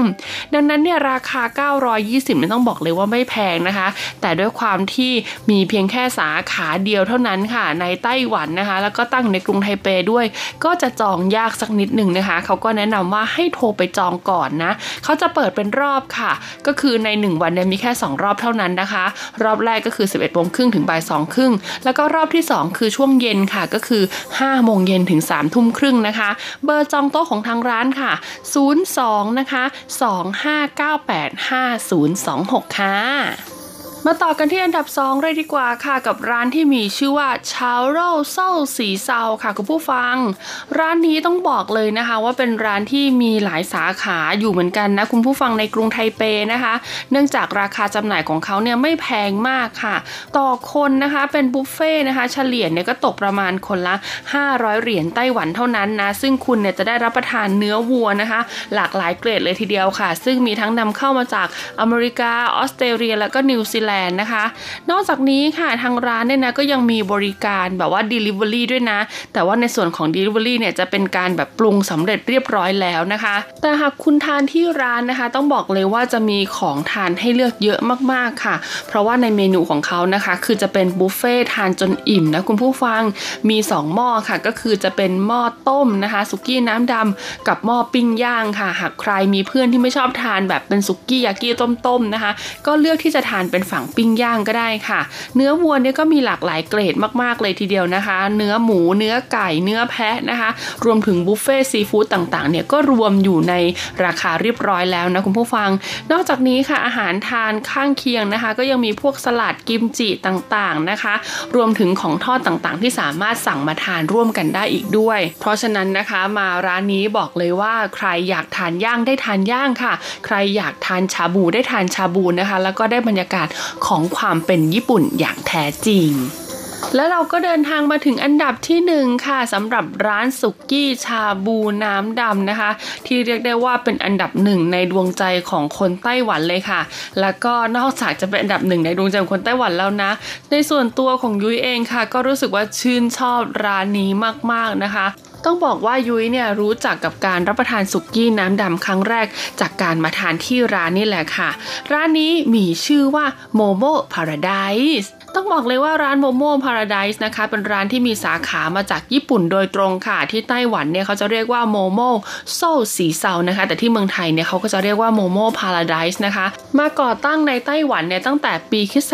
ดังนั้นเนี่ยราคา 920เนี่ยต้องบอกเลยว่าไม่แพงนะคะ แต่ด้วยความที่มีเพียงแค่สาขาเดียวเท่านั้นค่ะ ในไต้หวันนะคะ แล้วก็ตั้งในกรุงไทเปด้วย ก็จะจองยากสักนิดหนึ่งนะคะ เขาก็แนะนำว่าให้โทรไปจองก่อนนะเขาจะเปิดเป็นรอบค่ะ ก็คือใน 1 วันเนี่ยมีแค่ 2 รอบเท่านั้นนะคะ รอบแรกก็คือ 11โมงครึ่งถึงบ่าย2ครึ่ง แล้วก็รอบที่ 2 คือช่วงเย็นค่ะก็คือ5โมงเย็นถึง3ทุ่มครึ่งนะคะ เบอร์จองโต๊ะของทางร้านค่ะ 02 นะคะ 25985026 ค่ะ มาต่อกันที่อันดับ 2 เลยดีกว่าค่ะกับร้านที่มีชื่อว่าชาวโร่เซาสีเซาค่ะคุณผู้ฟัง ร้านนี้ต้องบอกเลยนะคะ ว่าเป็นร้านที่มีหลายสาขาอยู่เหมือนกันนะคุณผู้ฟังในกรุงไทเปนะคะ เนื่องจากราคาจำหน่ายของเขาเนี่ยไม่แพงมากค่ะ ต่อคนนะคะเป็นบุฟเฟ่นะคะ เฉลี่ยเนี่ยก็ตกประมาณคนละ 500 เหรียญไต้หวันเท่านั้นนะ ซึ่งคุณเนี่ยจะได้รับประทานเนื้อวัวนะคะ หลากหลายเกรดเลยทีเดียวค่ะ ซึ่งมีทั้งนำเข้ามาจากอเมริกาออสเตรเลีย แล้วก็นิวซีแลนด์นะคะ นอกจากนี้ค่ะทางร้านเนี่ยนะก็ยังมีบริการแบบว่า Delivery ด้วยนะ แต่ว่าในส่วนของ Delivery เนี่ยจะเป็นการแบบปรุงสำเร็จเรียบร้อยแล้วนะคะ แต่หากคุณทานที่ร้านนะคะ ต้องบอกเลยว่าจะมีของทานให้เลือกเยอะมากๆค่ะ เพราะว่าในเมนูของเขานะคะ คือจะเป็นบุฟเฟ่ทานจนอิ่มนะคุณผู้ฟังมี 2 หม้อค่ะ ก็คือจะเป็นหม้อต้มนะคะสุกี้น้ำดำกับหม้อปิ้งย่างค่ะ หากใครมีเพื่อนที่ไม่ชอบทานแบบเป็นสุกี้ยากิต้มๆนะคะ ก็เลือกที่จะทานเป็นฝังปิ้งย่างก็ได้ค่ะ เนื้อวัวเนี่ยก็มีหลากหลายเกรดมากๆเลยทีเดียวนะคะ เนื้อหมู เนื้อไก่ เนื้อแพะนะคะ รวมถึงบุฟเฟ่ซีฟู้ดต่างๆเนี่ยก็รวมอยู่ในราคาเรียบร้อยแล้วนะคุณผู้ฟัง นอกจากนี้ค่ะอาหารทานข้างเคียงนะคะ ก็ยังมีพวกสลัดกิมจิต่างๆนะคะ รวมถึงของทอดต่างๆ ที่สามารถสั่งมาทานร่วมกันได้อีกด้วย เพราะฉะนั้นนะคะมาร้านนี้บอกเลยว่าใครอยากทานย่างได้ทานย่างค่ะ ใครอยากทานชาบูได้ทานชาบูนะคะ แล้วก็ได้บรรยากาศของความเป็นญี่ปุ่นอย่างแท้จริง แล้วเราก็เดินทางมาถึงอันดับที่หนึ่งค่ะสำหรับร้านสุกี้ชาบูน้ำดำนะคะ ที่เรียกได้ว่าเป็นอันดับหนึ่งในดวงใจของคนไต้หวันเลยค่ะ แล้วก็นอกจากจะเป็นอันดับหนึ่งในดวงใจของคนไต้หวันแล้วนะ ในส่วนตัวของยุ้ยเองค่ะ ก็รู้สึกว่าชื่นชอบร้านนี้มากๆนะคะ ต้องบอกว่ายุ้ยเนี่ยรู้จักกับการรับประทานสุกี้น้ำดำครั้งแรก จากการมาทานที่ร้านนี่แหละค่ะ ร้านนี้มีชื่อว่า Momo Paradise ต้องบอกเลยว่าร้าน Momo Paradise นะคะ เป็นร้านที่มีสาขามาจากญี่ปุ่นโดยตรงค่ะ ที่ไต้หวันเนี่ยเขาจะเรียกว่าโมโม่โซ่สีเซานะคะ แต่ที่เมืองไทยเนี่ยเขาก็จะเรียกว่า Momo Paradise นะคะ มาก่อตั้งในไต้หวันเนี่ยตั้งแต่ปีคศ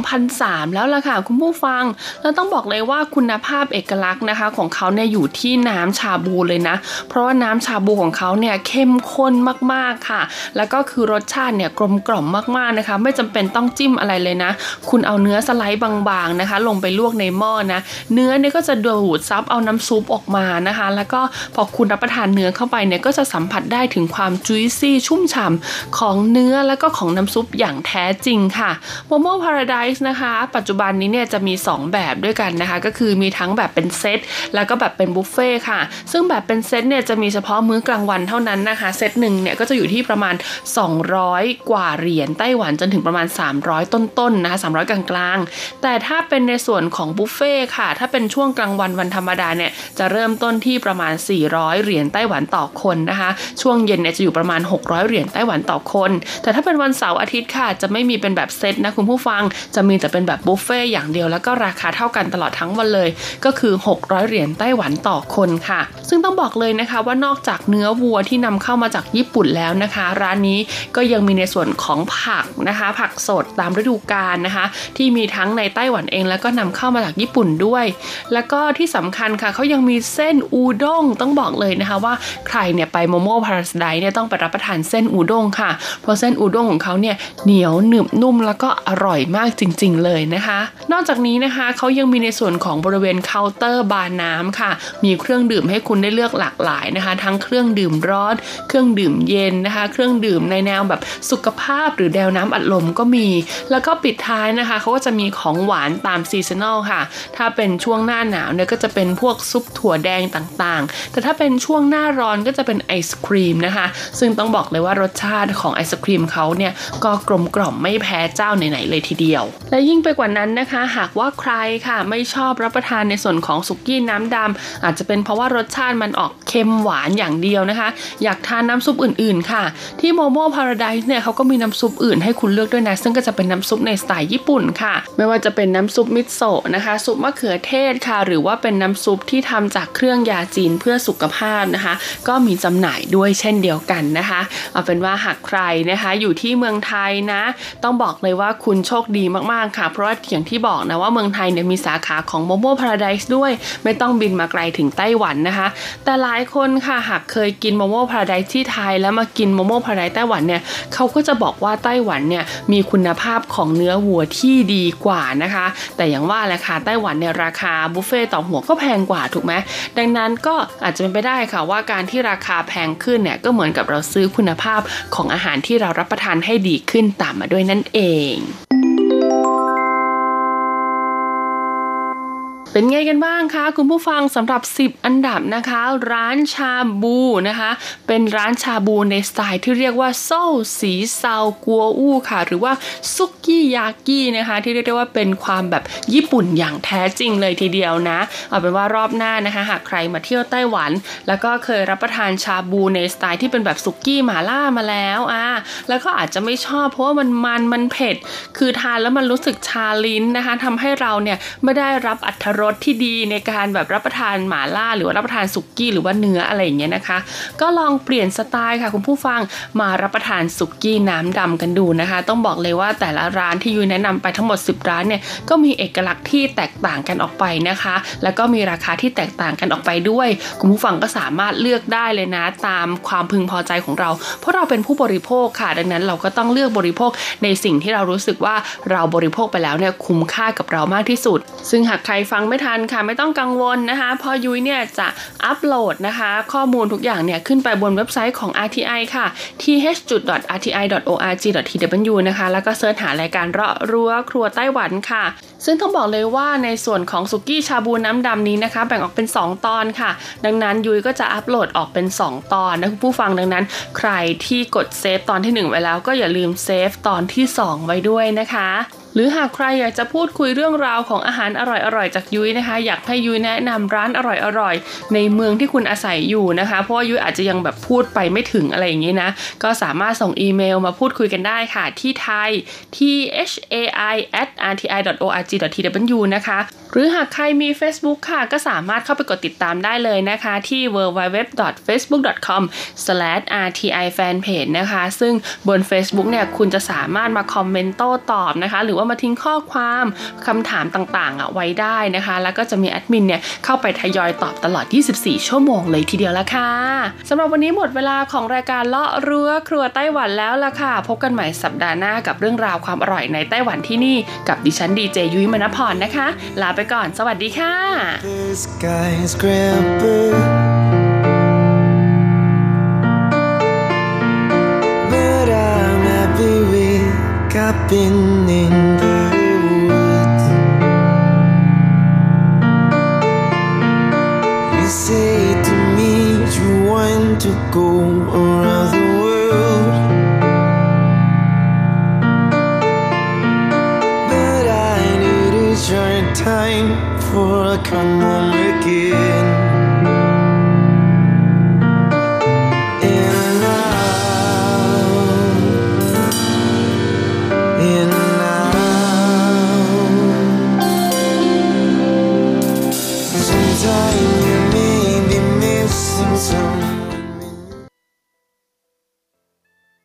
2003 แล้วล่ะค่ะ คุณผู้ฟัง แล้วต้องบอกเลยว่าคุณภาพเอกลักษณ์นะคะ ของเขาเนี่ยอยู่ที่น้ำชาบูเลยนะ เพราะว่าน้ำชาบูของเขาเนี่ยเข้มข้นมากๆค่ะ แล้วก็คือรสชาติเนี่ยกลมกล่อมมากๆนะคะ ไม่จำเป็นต้องจิ้มอะไรเลยนะ คุณเอาเนื้ออสไลด์บางๆนะคะ ลงไปลวกในหม้อนะ เนื้อเนี่ยก็จะดูดซับเอาน้ำซุปออกมานะคะ แล้วก็พอคุณรับประทานเนื้อเข้าไปเนี่ยก็จะสัมผัสได้ถึงความจุยซี่ชุ่มฉ่ำของเนื้อแล้วก็ของน้ำซุปอย่างแท้จริงค่ะโมโม่พาราไดส์นะคะ ปัจจุบันนี้เนี่ยจะมี 2 แบบด้วยกันนะคะ ก็คือมีทั้งแบบเป็นเซตแล้วก็แบบเป็นบุฟเฟ่ค่ะ ซึ่งแบบเป็นเซตเนี่ยจะมีเฉพาะมื้อกลางวันเท่านั้นนะคะ เซตหนึ่งเนี่ยก็จะอยู่ที่ประมาณ 200 กว่าเหรียญไต้หวันจนถึงประมาณ 300 ต้นๆนะคะ300 กลางแต่ถ้าเป็นในส่วนของบุฟเฟ่ค่ะ ถ้าเป็นช่วงกลางวันวันธรรมดาเนี่ย จะเริ่มต้นที่ประมาณ 400 เหรียญไต้หวันต่อคนนะคะ ช่วงเย็นเนี่ยจะอยู่ประมาณ 600 เหรียญไต้หวันต่อคน แต่ถ้าเป็นวันเสาร์อาทิตย์ค่ะ จะไม่มีเป็นแบบเซตนะคุณผู้ฟัง จะมีแต่เป็นแบบบุฟเฟ่อย่างเดียวแล้วก็ราคาเท่ากันตลอดทั้งวันเลย ก็คือ 600 เหรียญไต้หวันต่อคนค่ะ ซึ่งต้องบอกเลยนะคะว่านอกจากเนื้อวัวที่นำเข้ามาจากญี่ปุ่นแล้วนะคะ ร้านนี้ก็ยังมีในส่วนของผักนะคะ ผักสดตามฤดูกาลนะคะ ที่มีทั้งในไต้หวันเอง แล้วก็นำเข้ามาจากญี่ปุ่นด้วย แล้วก็ที่สำคัญค่ะเขายังมีเส้นอูด้งต้องบอกเลยนะคะว่าใครเนี่ยไป Mo-Mo-Paradise เนี่ยต้องไปรับประทานเส้นอูด้งค่ะ เพราะเส้นอูด้งของเขาเนี่ยเหนียวหนึบนุ่มแล้วก็อร่อยมากจริง ๆ เลยนะคะ นอกจากนี้นะคะเขายังมีในส่วนของบริเวณเคาน์เตอร์บาร์น้ำค่ะ มีเครื่องดื่มให้คุณได้เลือกหลากหลายนะคะ ทั้งเครื่องดื่มร้อน เครื่องดื่มเย็นนะคะ เครื่องดื่มในแนวแบบสุขภาพหรือแนวน้ำอัดลมก็มี แล้วก็ปิดท้ายนะคะเขาก็จะมีของหวานตาม seasonal ค่ะ ถ้าเป็นช่วงหน้าหนาวเนี่ยก็จะเป็นพวกซุปถั่วแดงต่างๆ แต่ถ้าเป็นช่วงหน้าร้อนก็จะเป็นไอศครีมนะคะ ซึ่งต้องบอกเลยว่ารสชาติของไอศครีมเขาเนี่ยก็กลมกล่อมไม่แพ้เจ้าไหนๆเลยทีเดียว และยิ่งไปกว่านั้นนะคะ หากว่าใครค่ะไม่ชอบรับประทานในส่วนของสุกี้น้ำดำอาจจะเป็นเพราะว่ารสชาติมันออกเค็มหวานอย่างเดียวนะคะ อยากทานน้ำซุปอื่นๆค่ะ ที่โมโม่พาราไดส์เนี่ยเขาก็มีน้ำซุปอื่นให้คุณเลือกด้วยนะ ซึ่งก็จะเป็นน้ำซุปในสไตล์ญี่ปุ่นค่ะไม่ว่าจะเป็นน้ำซุปมิโซะนะคะ ซุปมะเขือเทศค่ะ หรือว่าเป็นน้ำซุปที่ทำจากเครื่องยาจีนเพื่อสุขภาพนะคะ ก็มีจำหน่ายด้วยเช่นเดียวกันนะคะ เอาเป็นว่าหากใครนะคะอยู่ที่เมืองไทยนะ ต้องบอกเลยว่าคุณโชคดีมากๆค่ะ เพราะว่าอย่างที่บอกนะว่าเมืองไทยเนี่ยมีสาขาของ Mo-Mo-Paradise ด้วย ไม่ต้องบินมาไกลถึงไต้หวันนะคะ แต่หลายคนค่ะหากเคยกิน Mo-Mo-Paradise ที่ไทย แล้วมากิน Mo-Mo-Paradise ไต้หวันเนี่ยเขาก็จะบอกว่าไต้หวันเนี่ยมีคุณภาพของเนื้อวัวที่ดีกว่านะคะ แต่อย่างว่าแหละค่ะไต้หวันเนี่ยราคาบุฟเฟ่ต์ต่อหัวก็แพงกว่าถูกไหมดังนั้นก็อาจจะเป็นไปได้ค่ะว่าการที่ราคาแพงขึ้นเนี่ยก็เหมือนกับเราซื้อคุณภาพของอาหารที่เรารับประทานให้ดีขึ้นตามมาด้วยนั่นเอง เป็นไงกันบ้างคะคุณผู้ฟังสำหรับ 10 อันดับนะคะ ร้านชาบูนะคะ เป็นร้านชาบูในสไตล์ที่เรียกว่าโซ่สีเซากัวอู้ค่ะ หรือว่าซุกี้ยากินะคะ ที่เรียกได้ว่าเป็นความแบบญี่ปุ่นอย่างแท้จริงเลยทีเดียวนะ เอาเป็นว่ารอบหน้านะคะ หากใครมาเที่ยวไต้หวัน แล้วก็เคยรับประทานชาบูในสไตล์ที่เป็นแบบซุกี้หมาล่ามาแล้วอะแล้วก็อาจจะไม่ชอบเพราะว่ามันมันมันเผ็ด คือทานแล้วมันรู้สึกชาลิ้นนะคะทำให้เราเนี่ยไม่ได้รับอัตรสที่ดีในการแบบรับประทานหมาล่า หรือว่ารับประทานสุกี้หรือว่าเนื้ออะไรอย่างเงี้ยนะคะ ก็ลองเปลี่ยนสไตล์ค่ะคุณผู้ฟังมารับประทานสุกี้น้ำดำกันดูนะคะ ต้องบอกเลยว่าแต่ละร้านที่ยูแนะนำไปทั้งหมด 10 ร้านเนี่ยก็มีเอกลักษณ์ที่แตกต่างกันออกไปนะคะ แล้วก็มีราคาที่แตกต่างกันออกไปด้วย คุณผู้ฟังก็สามารถเลือกได้เลยนะ ตามความพึงพอใจของเรา เพราะเราเป็นผู้บริโภคค่ะ ดังนั้นเราก็ต้องเลือกบริโภคในสิ่งที่เรารู้สึกว่าเราบริโภคไปแล้วเนี่ยคุ้มค่ากับเรามากที่สุด ซึ่งหากใครฟังไไม่ทันค่ะไม่ต้องกังวลนะคะพอยุ้ยเนี่ยจะอัปโหลดนะคะ ข้อมูลทุกอย่างเนี่ยขึ้นไปบนเว็บไซต์ของ RTI ค่ะ th.rti.org.tw นะคะแล้วก็ search หารายการเราะรั้วครัวไต้หวันค่ะ ซึ่งต้องบอกเลยว่าในส่วนของสุกี้ชาบูน้ำดำนี้นะคะ แบ่งออกเป็น 2 ตอนค่ะ ดังนั้นยุ้ยก็จะอัปโหลดออกเป็น 2 ตอนนะคุณผู้ฟังดังนั้น ใครที่กด save ตอนที่ 1 ไว้แล้วก็อย่าลืม save ตอนที่ 2 ไว้ด้วยนะคะ หรือหากใครอยากจะพูดคุยเรื่องราวของอาหารอร่อยๆจากยุ้ยนะคะ อยากให้ยุ้ยแนะนำร้านอร่อยๆในเมืองที่คุณอาศัยอยู่นะคะ เพราะว่ายุ้ยอาจจะยังแบบพูดไปไม่ถึงอะไรอย่างนี้นะ ก็สามารถส่งอีเมลมาพูดคุยกันได้ค่ะ ที่ไทยที่ hai at rti org tw นะคะ หรือหากใครมี Facebook ค่ะ ก็สามารถเข้าไปกดติดตามได้เลยนะคะที่ www.facebook.com/rti-fanpage นะคะ ซึ่งบน Facebook เนี่ยคุณจะสามารถมาคอมเมนต์โต้ตอบนะคะ หรือว่ามาทิ้งข้อความคำถามต่างๆอะไว้ได้นะคะ แล้วก็จะมีแอดมินเนี่ยเข้าไปทยอยตอบตลอด 24 ชั่วโมงเลยทีเดียวละค่ะสำหรับวันนี้หมดเวลาของรายการเลาะรั้วครัวไต้หวันแล้วล่ะค่ะ พบกันใหม่สัปดาห์หน้ากับเรื่องราวความอร่อยในไต้หวันที่นี่กับดิฉันดีเจยุ้ยมณพรนะคะ ลาไปก่อน สวัสดีค่ะ got been in the woods You say to me you want to go around the world But I needed your time for a come home again.